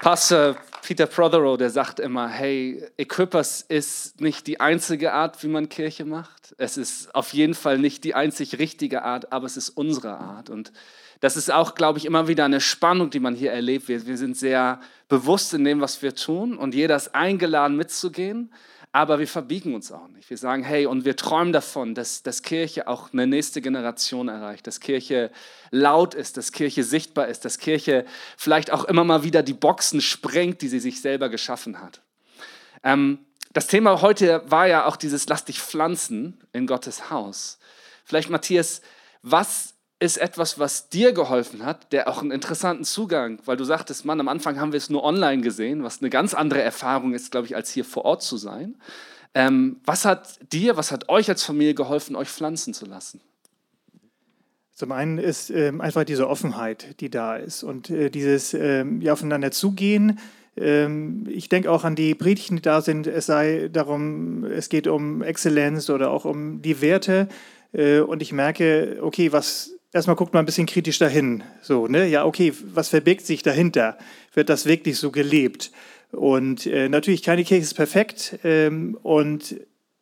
Pastor Peter Prothero, der sagt immer, hey, Equippers ist nicht die einzige Art, wie man Kirche macht. Es ist auf jeden Fall nicht die einzig richtige Art, aber es ist unsere Art. Und das ist auch, glaube ich, immer wieder eine Spannung, die man hier erlebt. Wir, wir sind sehr bewusst in dem, was wir tun und jeder ist eingeladen mitzugehen aber wir verbiegen uns auch nicht. Wir sagen, hey, und wir träumen davon, dass, dass Kirche auch eine nächste Generation erreicht, dass Kirche laut ist, dass Kirche sichtbar ist, dass Kirche vielleicht auch immer mal wieder die Boxen sprengt, die sie sich selber geschaffen hat. Ähm, das Thema heute war ja auch dieses Lass dich pflanzen in Gottes Haus. Vielleicht, Matthias, was ist etwas, was dir geholfen hat, der auch einen interessanten Zugang, weil du sagtest, Mann, am Anfang haben wir es nur online gesehen, was eine ganz andere Erfahrung ist, glaube ich, als hier vor Ort zu sein. Ähm, was hat dir, was hat euch als Familie geholfen, euch pflanzen zu lassen? Zum einen ist ähm, einfach diese Offenheit, die da ist und äh, dieses ähm, ja, aufeinander zugehen. Ähm, ich denke auch an die Predigten, die da sind. Es sei darum, es geht um Exzellenz oder auch um die Werte. Äh, und ich merke, okay, was erstmal guckt man ein bisschen kritisch dahin. So, ne? Ja, okay, was verbirgt sich dahinter? Wird das wirklich so gelebt? Und äh, natürlich, keine Kirche ist perfekt. Ähm, und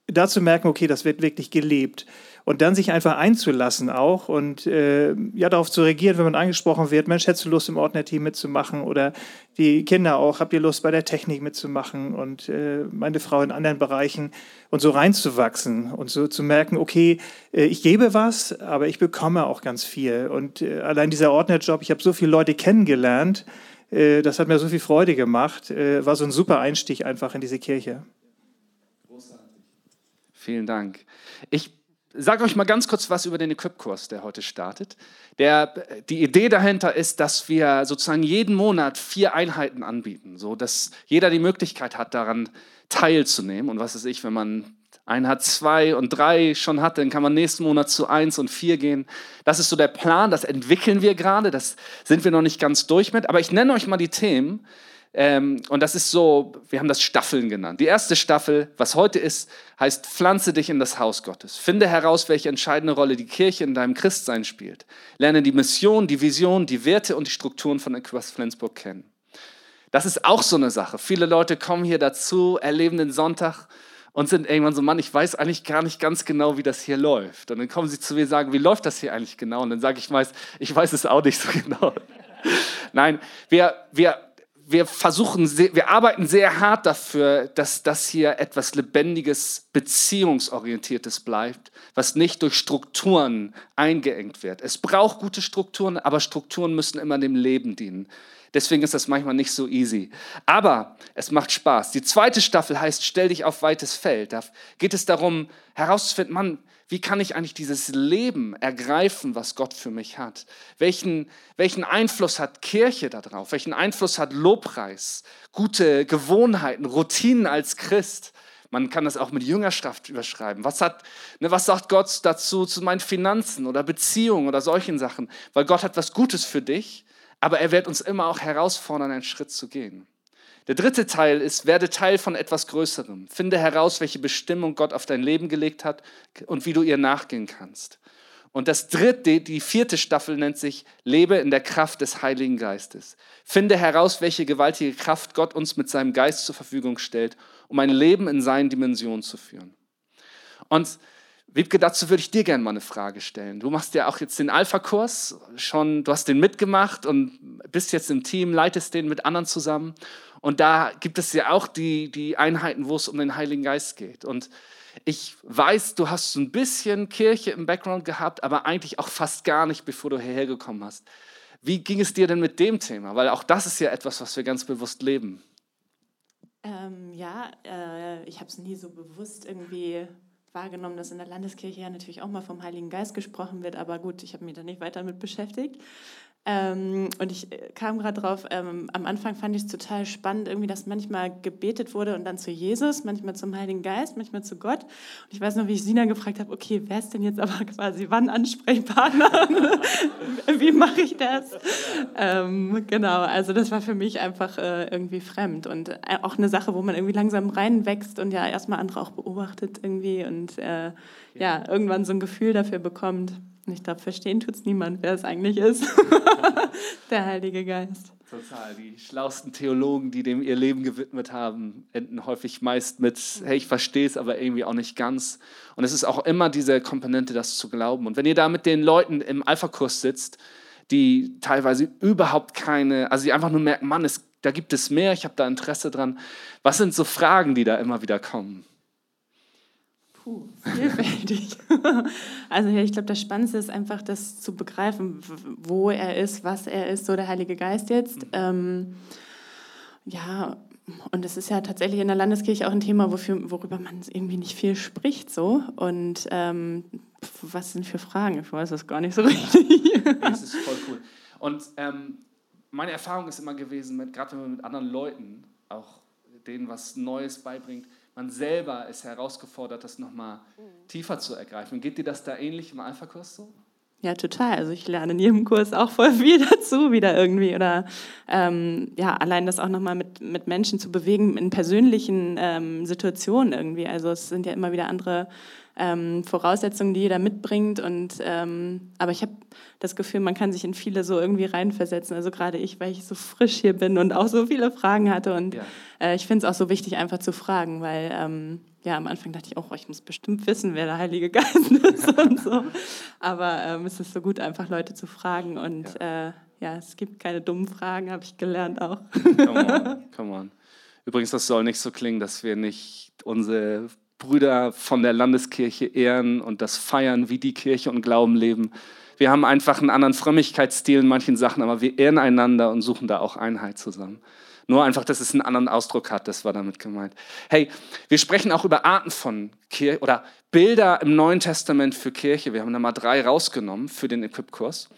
dazu merken, okay, das wird wirklich gelebt und dann sich einfach einzulassen auch und äh, ja darauf zu reagieren, wenn man angesprochen wird, Mensch, hättest du Lust im Ordnerteam mitzumachen? Oder die Kinder auch, habt ihr Lust bei der Technik mitzumachen? Und äh, meine Frau in anderen Bereichen. Und so reinzuwachsen und so zu merken, okay, äh, ich gebe was, aber ich bekomme auch ganz viel. Und äh, allein dieser Ordnerjob, ich habe so viele Leute kennengelernt, äh, das hat mir so viel Freude gemacht, äh, war so ein super Einstieg einfach in diese Kirche. Vielen Dank. Ich sage euch mal ganz kurz was über den Equip-Kurs, der heute startet. Der, die Idee dahinter ist, dass wir sozusagen jeden Monat vier Einheiten anbieten, so dass jeder die Möglichkeit hat, daran teilzunehmen. Und was weiß ich, wenn man Einheit zwei und drei schon hat, dann kann man nächsten Monat zu eins und vier gehen. Das ist so der Plan, das entwickeln wir gerade, das sind wir noch nicht ganz durch mit. Aber ich nenne euch mal die Themen, ähm, und das ist so, wir haben das Staffeln genannt. Die erste Staffel, was heute ist, heißt, pflanze dich in das Haus Gottes. Finde heraus, welche entscheidende Rolle die Kirche in deinem Christsein spielt. Lerne die Mission, die Vision, die Werte und die Strukturen von Equus Flensburg kennen. Das ist auch so eine Sache. Viele Leute kommen hier dazu, erleben den Sonntag und sind irgendwann so, Mann, ich weiß eigentlich gar nicht ganz genau, wie das hier läuft. Und dann kommen sie zu mir und sagen, wie läuft das hier eigentlich genau? Und dann sage ich meist, ich weiß es auch nicht so genau. Nein, wir, wir wir versuchen, wir arbeiten sehr hart dafür, dass das hier etwas Lebendiges, Beziehungsorientiertes bleibt, was nicht durch Strukturen eingeengt wird. Es braucht gute Strukturen, aber Strukturen müssen immer dem Leben dienen. Deswegen ist das manchmal nicht so easy. Aber es macht Spaß. Die zweite Staffel heißt Stell dich auf weites Feld. Da geht es darum, herauszufinden, Mann, wie kann ich eigentlich dieses Leben ergreifen, was Gott für mich hat? Welchen, welchen Einfluss hat Kirche darauf? Welchen Einfluss hat Lobpreis, gute Gewohnheiten, Routinen als Christ? Man kann das auch mit Jüngerschaft überschreiben. Was, hat, ne, was sagt Gott dazu zu meinen Finanzen oder Beziehungen oder solchen Sachen? Weil Gott hat was Gutes für dich, aber er wird uns immer auch herausfordern, einen Schritt zu gehen. Der dritte Teil ist, werde Teil von etwas Größerem. Finde heraus, welche Bestimmung Gott auf dein Leben gelegt hat und wie du ihr nachgehen kannst. Und das dritte, die vierte Staffel nennt sich Lebe in der Kraft des Heiligen Geistes. Finde heraus, welche gewaltige Kraft Gott uns mit seinem Geist zur Verfügung stellt, um ein Leben in seinen Dimensionen zu führen. Und Wiebke, dazu würde ich dir gerne mal eine Frage stellen. Du machst ja auch jetzt den Alpha-Kurs, schon, du hast den mitgemacht und bist jetzt im Team, leitest den mit anderen zusammen. Und da gibt es ja auch die, die Einheiten, wo es um den Heiligen Geist geht. Und ich weiß, du hast so ein bisschen Kirche im Background gehabt, aber eigentlich auch fast gar nicht, bevor du hierher gekommen hast. Wie ging es dir denn mit dem Thema? Weil auch das ist ja etwas, was wir ganz bewusst leben. Ähm, ja, äh, ich habe es nie so bewusst irgendwie wahrgenommen, dass in der Landeskirche ja natürlich auch mal vom Heiligen Geist gesprochen wird, aber gut, ich habe mich da nicht weiter mit beschäftigt. Ähm, und ich äh, kam gerade drauf, ähm, am Anfang fand ich es total spannend, irgendwie, dass manchmal gebetet wurde und dann zu Jesus, manchmal zum Heiligen Geist, manchmal zu Gott. Und ich weiß noch, wie ich Sina gefragt habe, okay, wer ist denn jetzt aber quasi wann Ansprechpartner? wie mache ich das? Ähm, genau, also das war für mich einfach äh, irgendwie fremd und äh, auch eine Sache, wo man irgendwie langsam reinwächst und ja erstmal andere auch beobachtet irgendwie und äh, ja, irgendwann so ein Gefühl dafür bekommt. Ich glaube, verstehen tut es niemand, wer es eigentlich ist. Der Heilige Geist. Total. Die schlauesten Theologen, die dem ihr Leben gewidmet haben, enden häufig meist mit, hey, ich verstehe es, aber irgendwie auch nicht ganz. Und es ist auch immer diese Komponente, das zu glauben. Und wenn ihr da mit den Leuten im Alpha-Kurs sitzt, die teilweise überhaupt keine, also die einfach nur merken, Mann, es, da gibt es mehr, ich habe da Interesse dran. Was sind so Fragen, die da immer wieder kommen? Puh, vielfältig. also ich glaube, das Spannendste ist einfach, das zu begreifen, wo er ist, was er ist, so der Heilige Geist jetzt. Mhm. Ähm, ja, und es ist ja tatsächlich in der Landeskirche auch ein Thema, wofür, worüber man irgendwie nicht viel spricht. So. Und ähm, was sind für Fragen? Ich weiß das gar nicht so richtig. das ist voll cool. Und ähm, meine Erfahrung ist immer gewesen, gerade wenn man mit anderen Leuten auch denen was Neues beibringt, man selber ist herausgefordert, das nochmal mhm. tiefer zu ergreifen. Geht dir das da ähnlich im Alpha-Kurs so? Ja, total. Also ich lerne in jedem Kurs auch voll viel dazu wieder irgendwie. Oder ähm, ja, allein das auch nochmal mit, mit Menschen zu bewegen in persönlichen ähm, Situationen irgendwie. Also es sind ja immer wieder andere ähm, Voraussetzungen, die jeder mitbringt. Und, ähm, aber ich habe das Gefühl, man kann sich in viele so irgendwie reinversetzen. Also gerade ich, weil ich so frisch hier bin und auch so viele Fragen hatte. Und ja. äh, ich finde es auch so wichtig, einfach zu fragen, weil ähm, ja, am Anfang dachte ich auch, oh, ich muss bestimmt wissen, wer der Heilige Geist ist und so. Aber ähm, es ist so gut, einfach Leute zu fragen. Und ja, äh, ja es gibt keine dummen Fragen, habe ich gelernt auch. Come on, come on. Übrigens, das soll nicht so klingen, dass wir nicht unsere Brüder von der Landeskirche ehren und das feiern, wie die Kirche und Glauben leben. Wir haben einfach einen anderen Frömmigkeitsstil in manchen Sachen, aber wir ehren einander und suchen da auch Einheit zusammen. Nur einfach, dass es einen anderen Ausdruck hat, das war damit gemeint. Hey, wir sprechen auch über Arten von Kirche oder Bilder im Neuen Testament für Kirche. Wir haben da mal drei rausgenommen für den Equip-Kurs.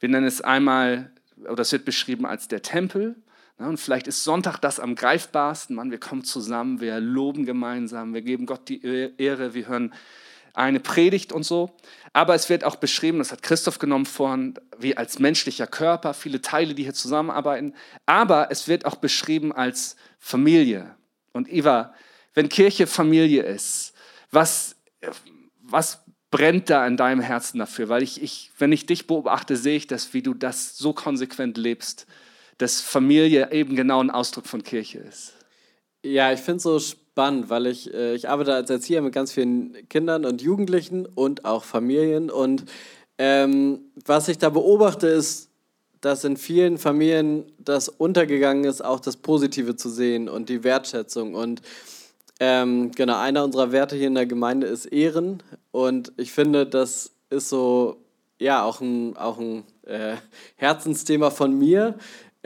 Wir nennen es einmal, oder es wird beschrieben als der Tempel, und vielleicht ist Sonntag das am greifbarsten. Mann, wir kommen zusammen, wir loben gemeinsam, wir geben Gott die Ehre, wir hören eine Predigt und so. Aber es wird auch beschrieben, das hat Christoph genommen vorhin, wie als menschlicher Körper, viele Teile, die hier zusammenarbeiten. Aber es wird auch beschrieben als Familie. Und Eva, wenn Kirche Familie ist, was, was brennt da in deinem Herzen dafür? Weil ich, ich, wenn ich dich beobachte, sehe ich das, wie du das so konsequent lebst dass Familie eben genau ein Ausdruck von Kirche ist. Ja, ich finde es so spannend, weil ich, äh, ich arbeite als Erzieher mit ganz vielen Kindern und Jugendlichen und auch Familien. Und ähm, was ich da beobachte, ist, dass in vielen Familien das untergegangen ist, auch das Positive zu sehen und die Wertschätzung. Und ähm, genau, einer unserer Werte hier in der Gemeinde ist Ehren. Und ich finde, das ist so, ja, auch ein, auch ein äh, Herzensthema von mir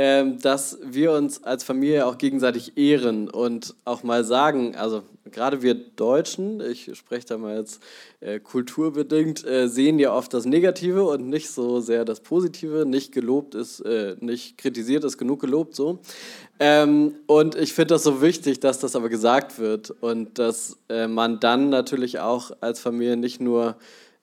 ähm, dass wir uns als Familie auch gegenseitig ehren und auch mal sagen, also gerade wir Deutschen, ich spreche da mal jetzt äh, kulturbedingt, äh, sehen ja oft das Negative und nicht so sehr das Positive. Nicht gelobt ist, äh, nicht kritisiert ist genug gelobt so. Ähm, und ich finde das so wichtig, dass das aber gesagt wird und dass äh, man dann natürlich auch als Familie nicht nur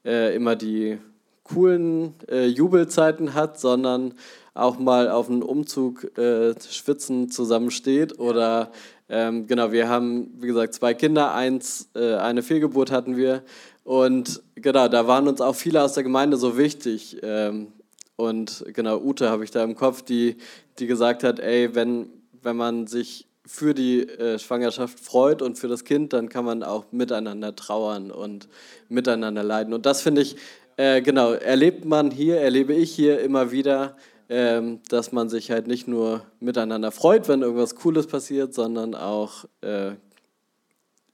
äh, immer die coolen äh, Jubelzeiten hat, sondern auch mal auf einen Umzug äh, schwitzen zusammensteht. Oder ähm, genau, wir haben, wie gesagt, zwei Kinder, eins, äh, eine Fehlgeburt hatten wir. Und genau, da waren uns auch viele aus der Gemeinde so wichtig. Ähm, und genau, Ute habe ich da im Kopf, die, die gesagt hat, ey, wenn, wenn man sich für die äh, Schwangerschaft freut und für das Kind, dann kann man auch miteinander trauern und miteinander leiden. Und das finde ich, äh, genau, erlebt man hier, erlebe ich hier immer wieder, ähm, dass man sich halt nicht nur miteinander freut, wenn irgendwas Cooles passiert, sondern auch äh,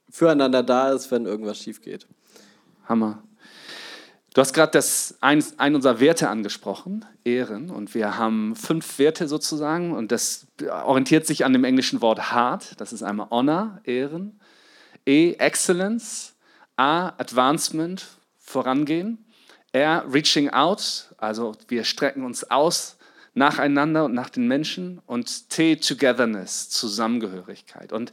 füreinander da ist, wenn irgendwas schief geht. Hammer. Du hast gerade ein, einen unserer Werte angesprochen, Ehren. Und wir haben fünf Werte sozusagen. Und das orientiert sich an dem englischen Wort hard. Das ist einmal Honor, Ehren. E, Excellence. A, Advancement, Vorangehen. R, Reaching out. Also wir strecken uns aus nacheinander und nach den Menschen. Und T, Togetherness, Zusammengehörigkeit. Und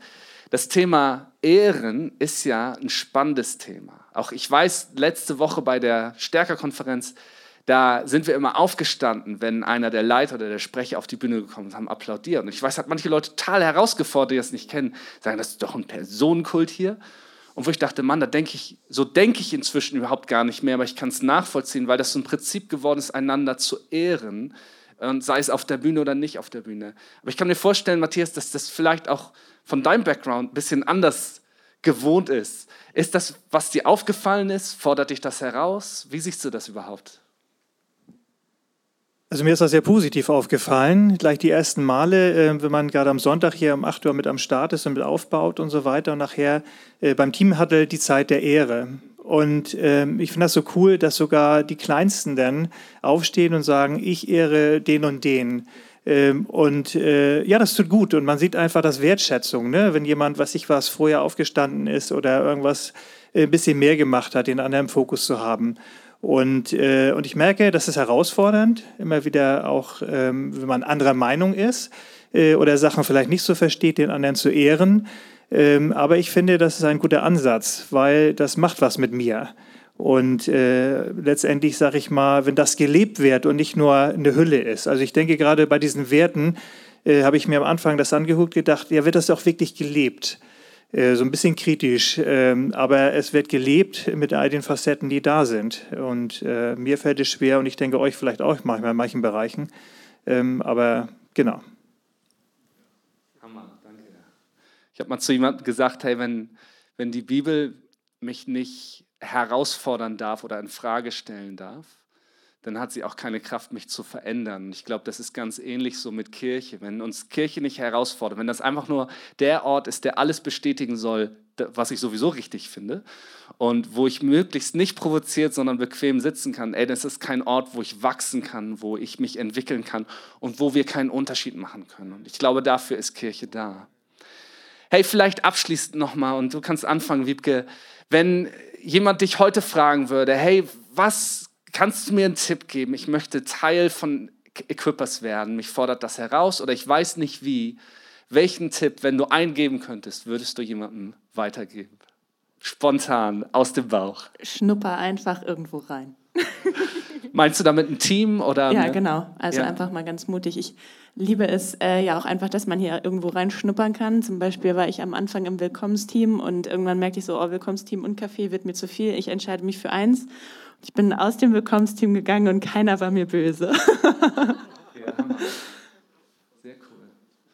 das Thema Ehren ist ja ein spannendes Thema. Auch ich weiß, letzte Woche bei der Stärkerkonferenz, da sind wir immer aufgestanden, wenn einer der Leiter oder der Sprecher auf die Bühne gekommen ist, haben applaudiert. Und ich weiß, hat manche Leute total herausgefordert, die das nicht kennen, sagen, das ist doch ein Personenkult hier. Und wo ich dachte, Mann, da denke ich, so denke ich inzwischen überhaupt gar nicht mehr, aber ich kann es nachvollziehen, weil das so ein Prinzip geworden ist, einander zu ehren, und sei es auf der Bühne oder nicht auf der Bühne. Aber ich kann mir vorstellen, Matthias, dass das vielleicht auch von deinem Background ein bisschen anders gewohnt ist. Ist das, was dir aufgefallen ist? Fordert dich das heraus? Wie siehst du das überhaupt? Also mir ist das sehr positiv aufgefallen. Gleich die ersten Male, äh, wenn man gerade am Sonntag hier um 8 Uhr mit am Start ist und mit aufbaut und so weiter und nachher äh, beim Team hatte die Zeit der Ehre. Und ähm, ich finde das so cool, dass sogar die Kleinsten dann aufstehen und sagen, ich ehre den und den. Ähm, und äh, ja, das tut gut und man sieht einfach das Wertschätzung, ne? wenn jemand, was ich was, vorher aufgestanden ist oder irgendwas ein bisschen mehr gemacht hat, den anderen im Fokus zu haben. Und, äh, und ich merke, das ist herausfordernd, immer wieder auch, ähm, wenn man anderer Meinung ist äh, oder Sachen vielleicht nicht so versteht, den anderen zu ehren. Ähm, aber ich finde, das ist ein guter Ansatz, weil das macht was mit mir. Und äh, letztendlich sage ich mal, wenn das gelebt wird und nicht nur eine Hülle ist. Also ich denke gerade bei diesen Werten äh, habe ich mir am Anfang das angeguckt, gedacht, ja, wird das auch wirklich gelebt? Äh, so ein bisschen kritisch, ähm, aber es wird gelebt mit all den Facetten, die da sind. Und äh, mir fällt es schwer und ich denke euch vielleicht auch manchmal in manchen Bereichen. Ähm, aber genau. Hammer, danke. Ich habe mal zu jemandem gesagt, hey, wenn, wenn die Bibel mich nicht herausfordern darf oder in Frage stellen darf, dann hat sie auch keine Kraft, mich zu verändern. Ich glaube, das ist ganz ähnlich so mit Kirche. Wenn uns Kirche nicht herausfordert, wenn das einfach nur der Ort ist, der alles bestätigen soll, was ich sowieso richtig finde, und wo ich möglichst nicht provoziert, sondern bequem sitzen kann, ey, das ist kein Ort, wo ich wachsen kann, wo ich mich entwickeln kann und wo wir keinen Unterschied machen können. Und ich glaube, dafür ist Kirche da. Hey, vielleicht abschließend nochmal, und du kannst anfangen, Wiebke, wenn jemand dich heute fragen würde, hey, was kannst du mir einen Tipp geben? Ich möchte Teil von Equippers werden. Mich fordert das heraus oder ich weiß nicht wie. Welchen Tipp, wenn du eingeben könntest, würdest du jemandem weitergeben? Spontan, aus dem Bauch. Schnupper einfach irgendwo rein. Meinst du damit ein Team oder? Ja, genau. Also ja. einfach mal ganz mutig. Ich liebe es äh, ja auch einfach, dass man hier irgendwo reinschnuppern kann. Zum Beispiel war ich am Anfang im Willkommensteam und irgendwann merkte ich so, oh, Willkommensteam und Kaffee wird mir zu viel. Ich entscheide mich für eins. Ich bin aus dem Willkommensteam gegangen und keiner war mir böse. ja. Sehr cool.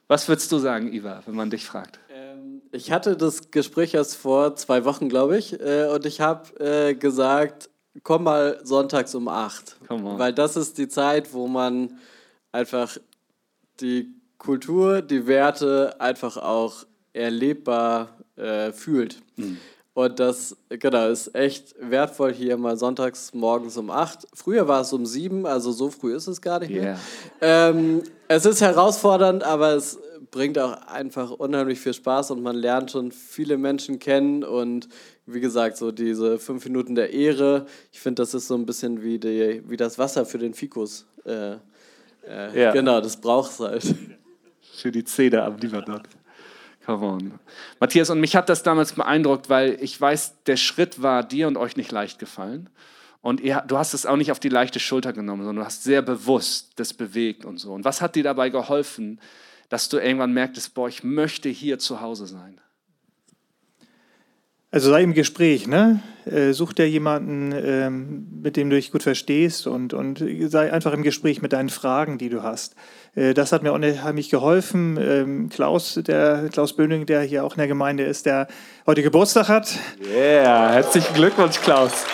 Was würdest du sagen, Iva, wenn man dich fragt? Ähm, ich hatte das Gespräch erst vor zwei Wochen, glaube ich, äh, und ich habe äh, gesagt, komm mal sonntags um acht. Weil das ist die Zeit, wo man einfach die Kultur, die Werte einfach auch erlebbar äh, fühlt. Mhm. Und das, genau, ist echt wertvoll hier mal sonntags morgens um acht. Früher war es um sieben, also so früh ist es gar nicht mehr. Yeah. Ähm, es ist herausfordernd, aber es bringt auch einfach unheimlich viel Spaß und man lernt schon viele Menschen kennen und wie gesagt, so diese fünf Minuten der Ehre, ich finde, das ist so ein bisschen wie, die, wie das Wasser für den Fikus. Äh, äh, ja. Genau, das braucht es halt. Für die Zähne am Libanon. Come on. Matthias, und mich hat das damals beeindruckt, weil ich weiß, der Schritt war dir und euch nicht leicht gefallen. Und ihr, du hast es auch nicht auf die leichte Schulter genommen, sondern du hast sehr bewusst das bewegt und so. Und was hat dir dabei geholfen, dass du irgendwann merktest, boah, ich möchte hier zu Hause sein? Also sei im Gespräch, ne? Äh, such dir jemanden, ähm, mit dem du dich gut verstehst und, und sei einfach im Gespräch mit deinen Fragen, die du hast. Äh, das hat mir unheimlich geholfen. Ähm, Klaus, der Klaus Böning, der hier auch in der Gemeinde ist, der heute Geburtstag hat. Yeah, herzlichen Glückwunsch, Klaus.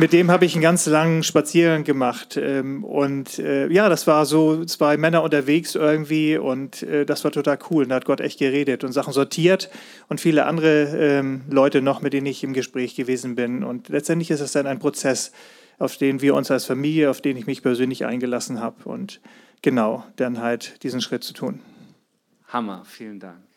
Mit dem habe ich einen ganz langen Spaziergang gemacht. Ähm, und äh, ja, das war so zwei Männer unterwegs irgendwie und äh, das war total cool. Und da hat Gott echt geredet und Sachen sortiert und viele andere ähm, Leute noch, mit denen ich im Gespräch gewesen bin. Und letztendlich ist es dann ein Prozess, auf den wir uns als Familie, auf den ich mich persönlich eingelassen habe. Und genau, dann halt diesen Schritt zu tun. Hammer, vielen Dank.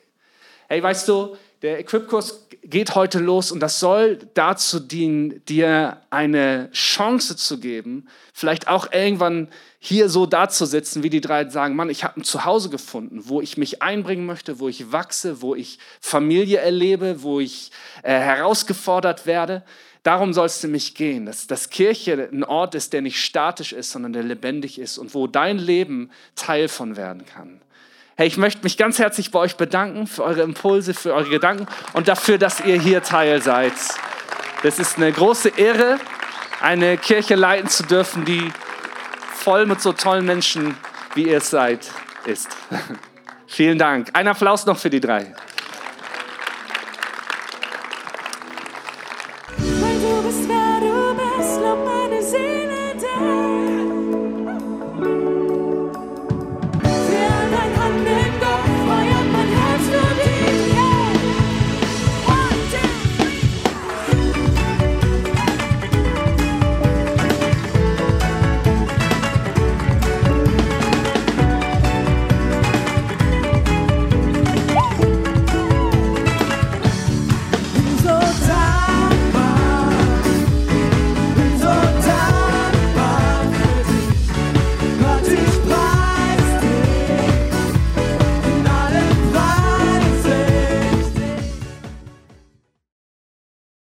Hey, weißt du, der Equip-Kurs geht heute los und das soll dazu dienen, dir eine Chance zu geben, vielleicht auch irgendwann hier so dazusitzen, wie die drei sagen, Mann, ich habe ein Zuhause gefunden, wo ich mich einbringen möchte, wo ich wachse, wo ich Familie erlebe, wo ich äh, herausgefordert werde. Darum soll es nämlich gehen, dass, dass Kirche ein Ort ist, der nicht statisch ist, sondern der lebendig ist und wo dein Leben Teil von werden kann. Hey, ich möchte mich ganz herzlich bei euch bedanken für eure Impulse, für eure Gedanken und dafür, dass ihr hier Teil seid. Das ist eine große Ehre, eine Kirche leiten zu dürfen, die voll mit so tollen Menschen, wie ihr es seid, ist. Vielen Dank. Ein Applaus noch für die drei.